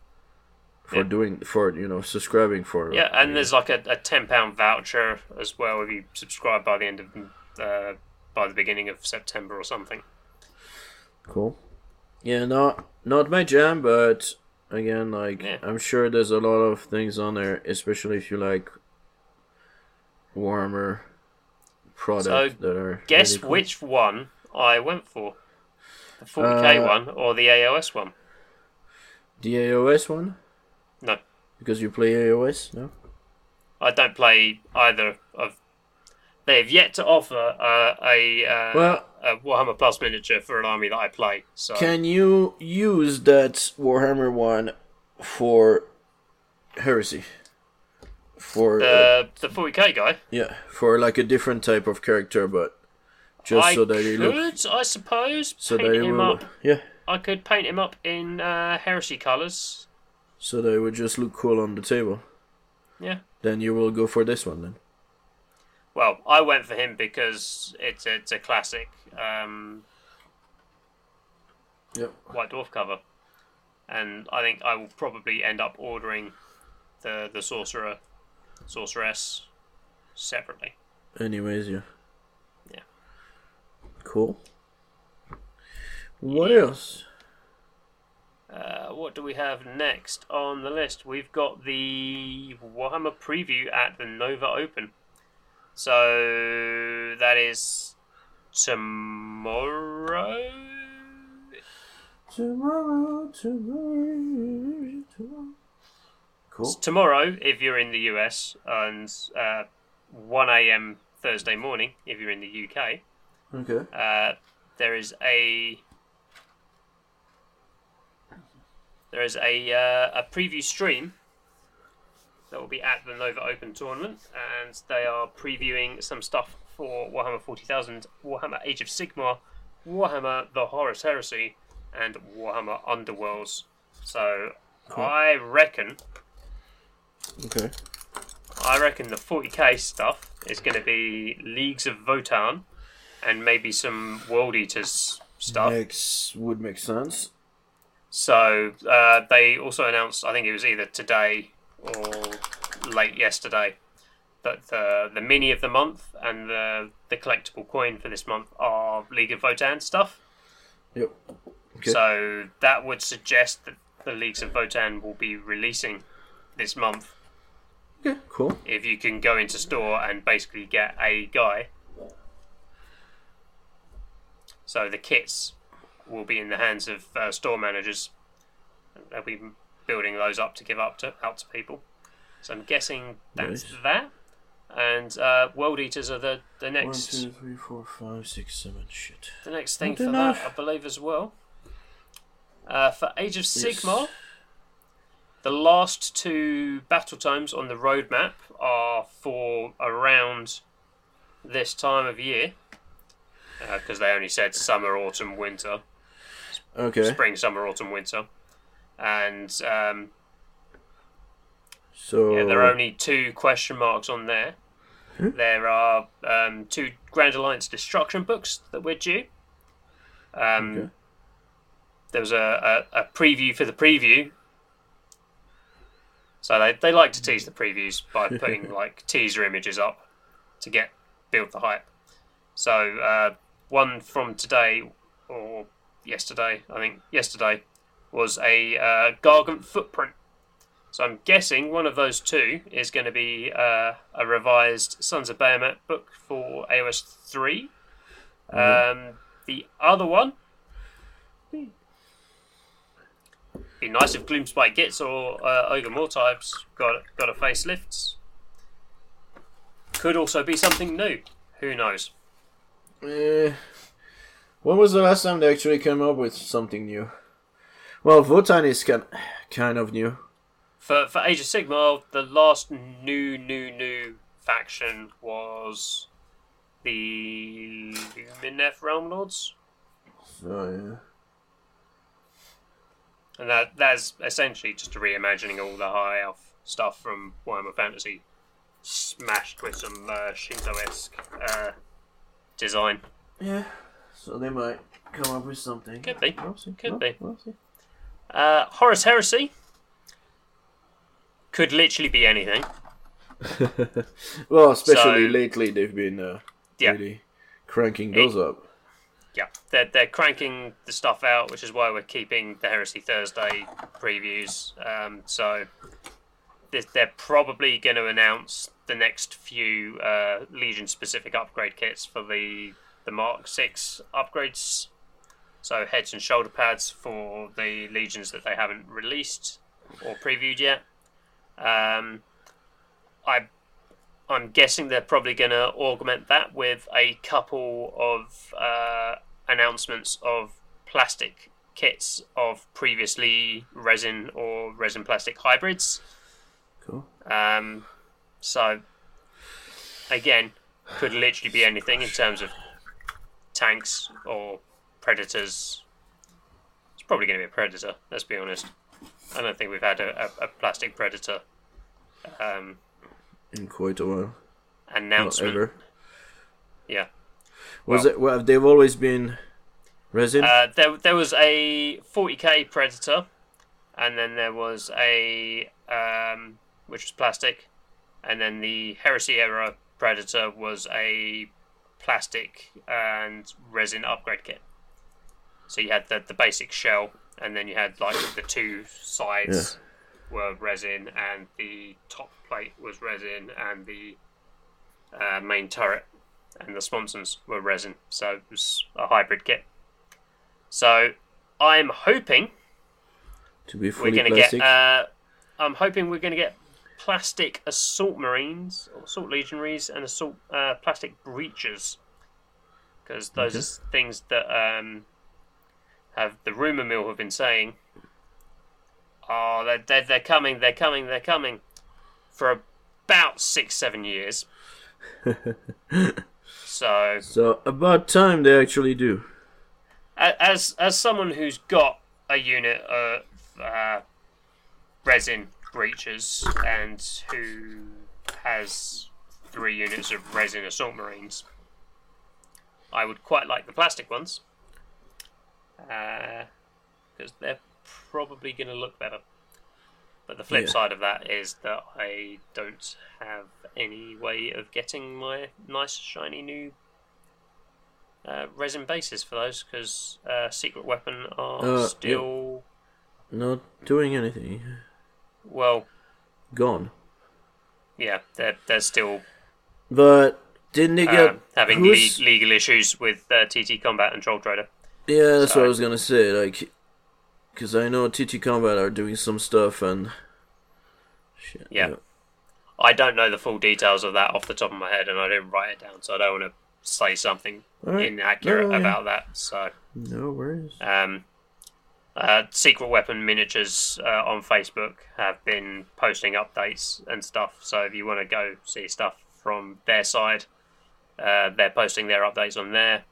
S1: for
S2: Yeah.
S1: doing for you know subscribing for.
S2: yeah, and there's like a, a ten pound voucher as well if you subscribe by the end of uh, by the beginning of September or something.
S1: Cool. Yeah, not not my jam, but again, like
S2: Yeah.
S1: I'm sure there's a lot of things on there, especially if you like warmer products
S2: So,
S1: that are.
S2: Guess
S1: really cool.
S2: which one I went for, the 40k
S1: Uh,
S2: one or the AOS one?
S1: the AOS one
S2: No.
S1: because you play AOS. No.
S2: I don't play either of. They have yet to offer uh, a, uh,
S1: Well-
S2: a Warhammer Plus miniature for an army that I play. So
S1: Can you use that Warhammer one for Heresy? For uh,
S2: the the 40k guy,
S1: yeah, for like a different type of character, but just
S2: I
S1: so that he
S2: could,
S1: looks
S2: I suppose,
S1: so
S2: paint
S1: that
S2: him
S1: will
S2: up.
S1: yeah,
S2: I could paint him up in uh, Heresy colours.
S1: so they would just look cool on the table.
S2: Yeah.
S1: Then you will go for this one then.
S2: Well, I went for him because it's it's a classic um,
S1: Yep.
S2: White Dwarf cover, and I think I will probably end up ordering the the sorcerer, sorceress separately.
S1: Anyways, yeah.
S2: Yeah.
S1: Cool. What
S2: Yeah.
S1: else?
S2: Uh, what do we have next on the list? We've got the Warhammer preview at the Nova Open. So that is tomorrow.
S1: Tomorrow, tomorrow, tomorrow. Cool.
S2: It's tomorrow if you're in the US, and uh, 1 a.m. Thursday morning if you're in the UK.
S1: Okay.
S2: Uh, there is a there is a uh, a preview stream that will be at the Nova Open tournament, and they are previewing some stuff for Warhammer Forty Thousand, Warhammer Age of Sigmar, Warhammer The Horus Heresy, and Warhammer Underworlds. So
S1: Cool.
S2: I reckon
S1: Okay.
S2: I reckon the 40k stuff is going to be Leagues of Votann and maybe some World Eaters stuff.
S1: Makes would make sense.
S2: So uh, they also announced, I think it was either today or late yesterday, that the the mini of the month and the the collectible coin for this month are League of Votann stuff.
S1: Yep. Okay.
S2: So that would suggest that the Leagues of Votann will be releasing this month.
S1: Okay. Cool.
S2: if you can go into store and basically get a guy. So the kits will be in the hands of uh, store managers. They'll be building those up to give up to out to people. So I'm guessing that's
S1: Nice.
S2: that. And uh, World Eaters are the, the next
S1: two, three, four, five, six, seven. Shit.
S2: the next thing
S1: Not
S2: for
S1: enough.
S2: that, I believe as well. Uh, for Age of Sigmar, the last two battletomes on the roadmap are for around this time of year, because they only said summer, autumn, winter,
S1: Okay.
S2: spring, summer, autumn, winter. And um,
S1: So
S2: yeah, there are only two question marks on there. There are um, two Grand Alliance Destruction books that we're due. Um,
S1: Okay.
S2: There was a, a, a preview for the preview. So they, they like to tease the previews by [laughs] putting like teaser images up to get build the hype. So uh, one from today or yesterday, I think yesterday, was a uh, Gargant footprint. So I'm guessing one of those two is going to be uh, a revised Sons of Behemat book for AOS 3. Um, the other one. Be nice if Gloomspite gets or uh, Ogor Mawtribes got got a facelift. Could also be something new. Who knows?
S1: Eh, when was the last time they actually came up with something new? Well, Votann is kind kind of new.
S2: For for Age of Sigmar, the last new new new faction was the Lumineth Realm Lords,
S1: So yeah.
S2: and that that's essentially just a reimagining all the high elf stuff from Warhammer Fantasy, smashed with some uh, Shinto-esque uh, design.
S1: yeah, yeah. So they might come up with something.
S2: Could be.
S1: We'll see.
S2: Could
S1: We'll-
S2: be.
S1: We'll see.
S2: Uh, Horus Heresy could literally be anything. [laughs]
S1: well, especially
S2: So-
S1: lately, they've been uh,
S2: Yeah.
S1: really cranking those up.
S2: Yeah, they're, they're cranking the stuff out, which is why we're keeping the Heresy Thursday previews. Um, so they're probably going to announce the next few uh, Legion specific upgrade kits for the the Mark Six upgrades. So heads and shoulder pads for the legions that they haven't released or previewed yet. Um, I I'm guessing they're probably going to augment that with a couple of uh, announcements of plastic kits of previously resin or resin plastic hybrids.
S1: Cool.
S2: Um, so, again, could literally be anything in terms of tanks or predators. It's probably going to be a predator. Let's be honest. I don't think we've had a, a, a plastic predator um,
S1: In quite a while. Not
S2: announcement.
S1: ever.
S2: Yeah.
S1: Was
S2: Well-
S1: it? Well, they've always been resin.
S2: Uh, there, there was a 40k Predator, and then there was a um, which was plastic, and then the Heresy era Predator was a plastic and resin upgrade kit. So you had the, the basic shell, and then you had like the two sides were resin, and the top plate was resin, and the uh, main turret and the sponsons were resin. So it was a hybrid kit. So I'm hoping
S1: to be
S2: we're going to get. Uh, I'm hoping we're going to get plastic assault marines, or assault legionaries, and assault uh, plastic breachers, because those
S1: Okay.
S2: are things that um, have the rumor mill have been saying. Oh, they're, they're, they're coming, they're coming, they're coming, for about six, seven years. [laughs] so
S1: so about time they actually do.
S2: as as someone who's got a unit of uh, resin breachers and who has three units of resin assault marines, I would quite like the plastic ones because they're probably going to look better. But the flip
S1: Yeah.
S2: side of that is that I don't have any way of getting my nice shiny new uh, resin bases for those because uh, secret weapon are
S1: Uh, yeah.
S2: still
S1: Not doing anything.
S2: well,
S1: Gone.
S2: yeah, they're they're still
S1: But didn't they get?
S2: um, having le- legal issues with uh, TT Combat and Troll Trader.
S1: Yeah, that's what I was gonna say. Like, because I know TT Combat are doing some stuff and. Shit.
S2: Yeah. I don't know the full details of that off the top of my head, and I didn't write it down, so I don't want to say something
S1: Alright.
S2: inaccurate
S1: No, yeah.
S2: about that. So,
S1: No worries.
S2: um, uh, Secret Weapon Miniatures uh, on Facebook have been posting updates and stuff. So if you want to go see stuff from their side, uh, they're posting their updates on there.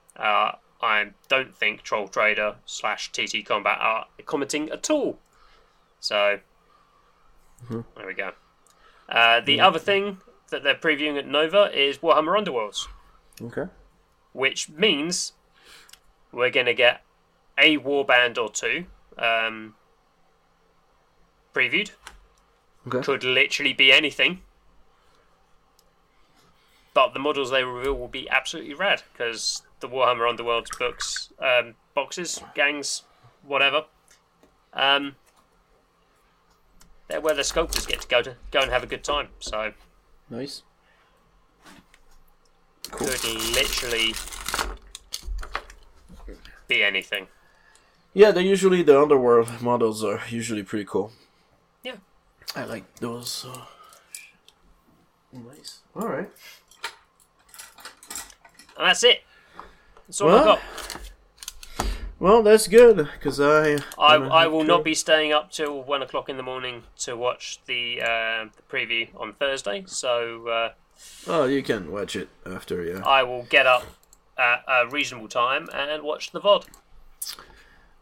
S2: I don't think Troll Trader slash TT Combat are commenting at all So there we go. Uh, the other thing that they're previewing at Nova is Warhammer Underworlds,
S1: Okay.
S2: which means we're going to get a warband or two um, previewed.
S1: Okay.
S2: Could literally be anything. But the models they reveal will be absolutely rad because the Warhammer Underworlds books, um, boxes, gangs, whatever. Um, they're where the sculptors get to go to go and have a good time. So
S1: Nice. Cool.
S2: could literally be anything.
S1: Yeah, they're usually the underworld models are usually pretty cool.
S2: Yeah.
S1: I like those. Uh... Nice. All right.
S2: And that's it. That's all
S1: Well,
S2: I've got.
S1: Well, that's good because I.
S2: I, I will not be staying up till one o'clock in the morning to watch the, uh, the preview on Thursday. So uh,
S1: Oh, you can watch it after, yeah.
S2: I will get up at a reasonable time and watch the VOD.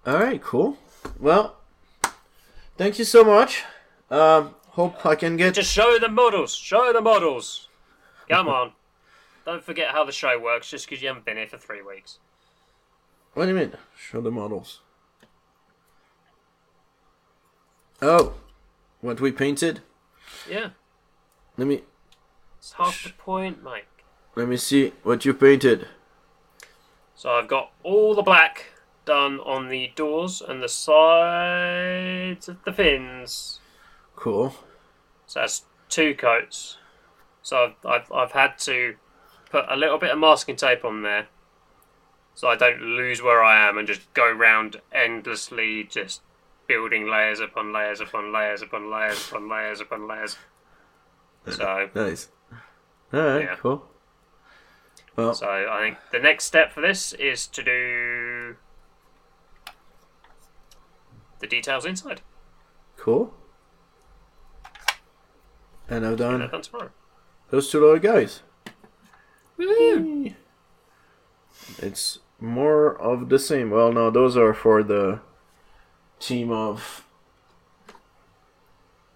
S1: All right, cool. Well, thank you so much. Um, hope I can get.
S2: Just show the models. Show the models. Come on. Don't forget how the show works just because you haven't been here for three weeks.
S1: What do you mean? Show the models. Oh, what we painted.
S2: Yeah,
S1: Let me
S2: it's half the point, Mike.
S1: let me see what you painted.
S2: So I've got all the black done on the doors and the sides of the fins.
S1: Cool.
S2: So that's two coats. So I've, I've, I've had to put a little bit of masking tape on there so I don't lose where I am and just go round endlessly just building layers upon layers upon layers upon layers upon layers upon layers. So,
S1: Nice. All right.
S2: Yeah.
S1: Cool. Well,
S2: so I think the next step for this is to do the details inside.
S1: cool. And I've
S2: Get that
S1: done
S2: done tomorrow.
S1: those two little guys. It's more of the same. Well, no, those are for the team of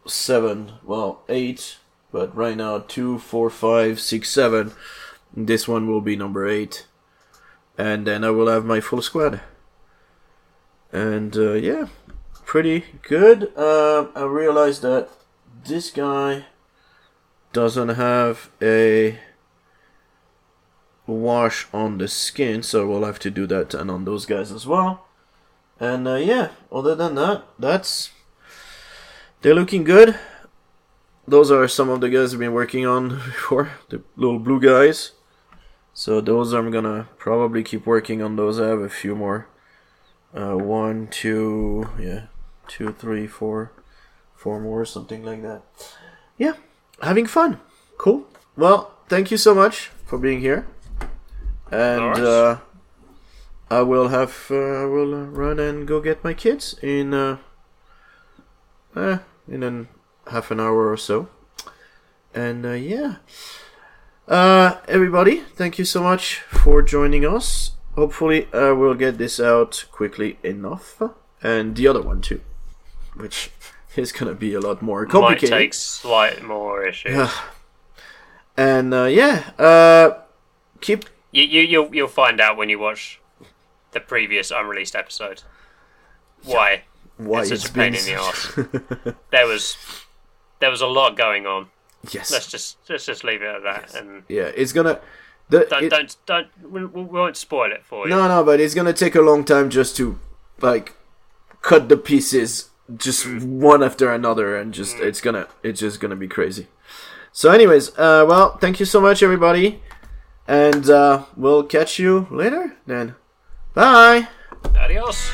S1: seven. Well, eight. But right now, two, four, five, six, seven. This one will be number eight, and then I will have my full squad. And uh, yeah, pretty good. Um, I realized that this guy doesn't have a wash on the skin, so we'll have to do that and on those guys as well. And uh, yeah, other than that, that's they're looking good. Those are some of the guys I've been working on [laughs] before, the little blue guys. So those I'm gonna probably keep working on those. I have a few more. Uh, one, two, yeah, two, three, four, four more, something like that. Yeah, having fun. Cool. Well, thank you so much for being here. And uh, I will have uh, I will run and go get my kids in uh, eh, in an half an hour or so. And uh, yeah, uh, everybody, thank you so much for joining us. Hopefully, uh, we'll get this out quickly enough, and the other one too, which [laughs] is gonna be a lot more
S2: Might
S1: complicated.
S2: take slight more issues. [sighs]
S1: And uh, yeah, uh, keep
S2: You, you, you'll, you'll find out when you watch the previous unreleased episode why
S1: why
S2: it's such
S1: it's
S2: a pain
S1: been
S2: in the arse. [laughs] there was there was a lot going on.
S1: yes,
S2: Let's just let's just leave it at that, and
S1: yeah, it's gonna. The,
S2: don't
S1: it-
S2: don't don't we, we won't spoil it for you.
S1: no, no, but it's gonna take a long time just to like cut the pieces just one after another, and just it's gonna it's just gonna be crazy. So, anyways, uh, well, thank you so much, everybody, and uh, we'll catch you later. Then, bye.
S2: Adios.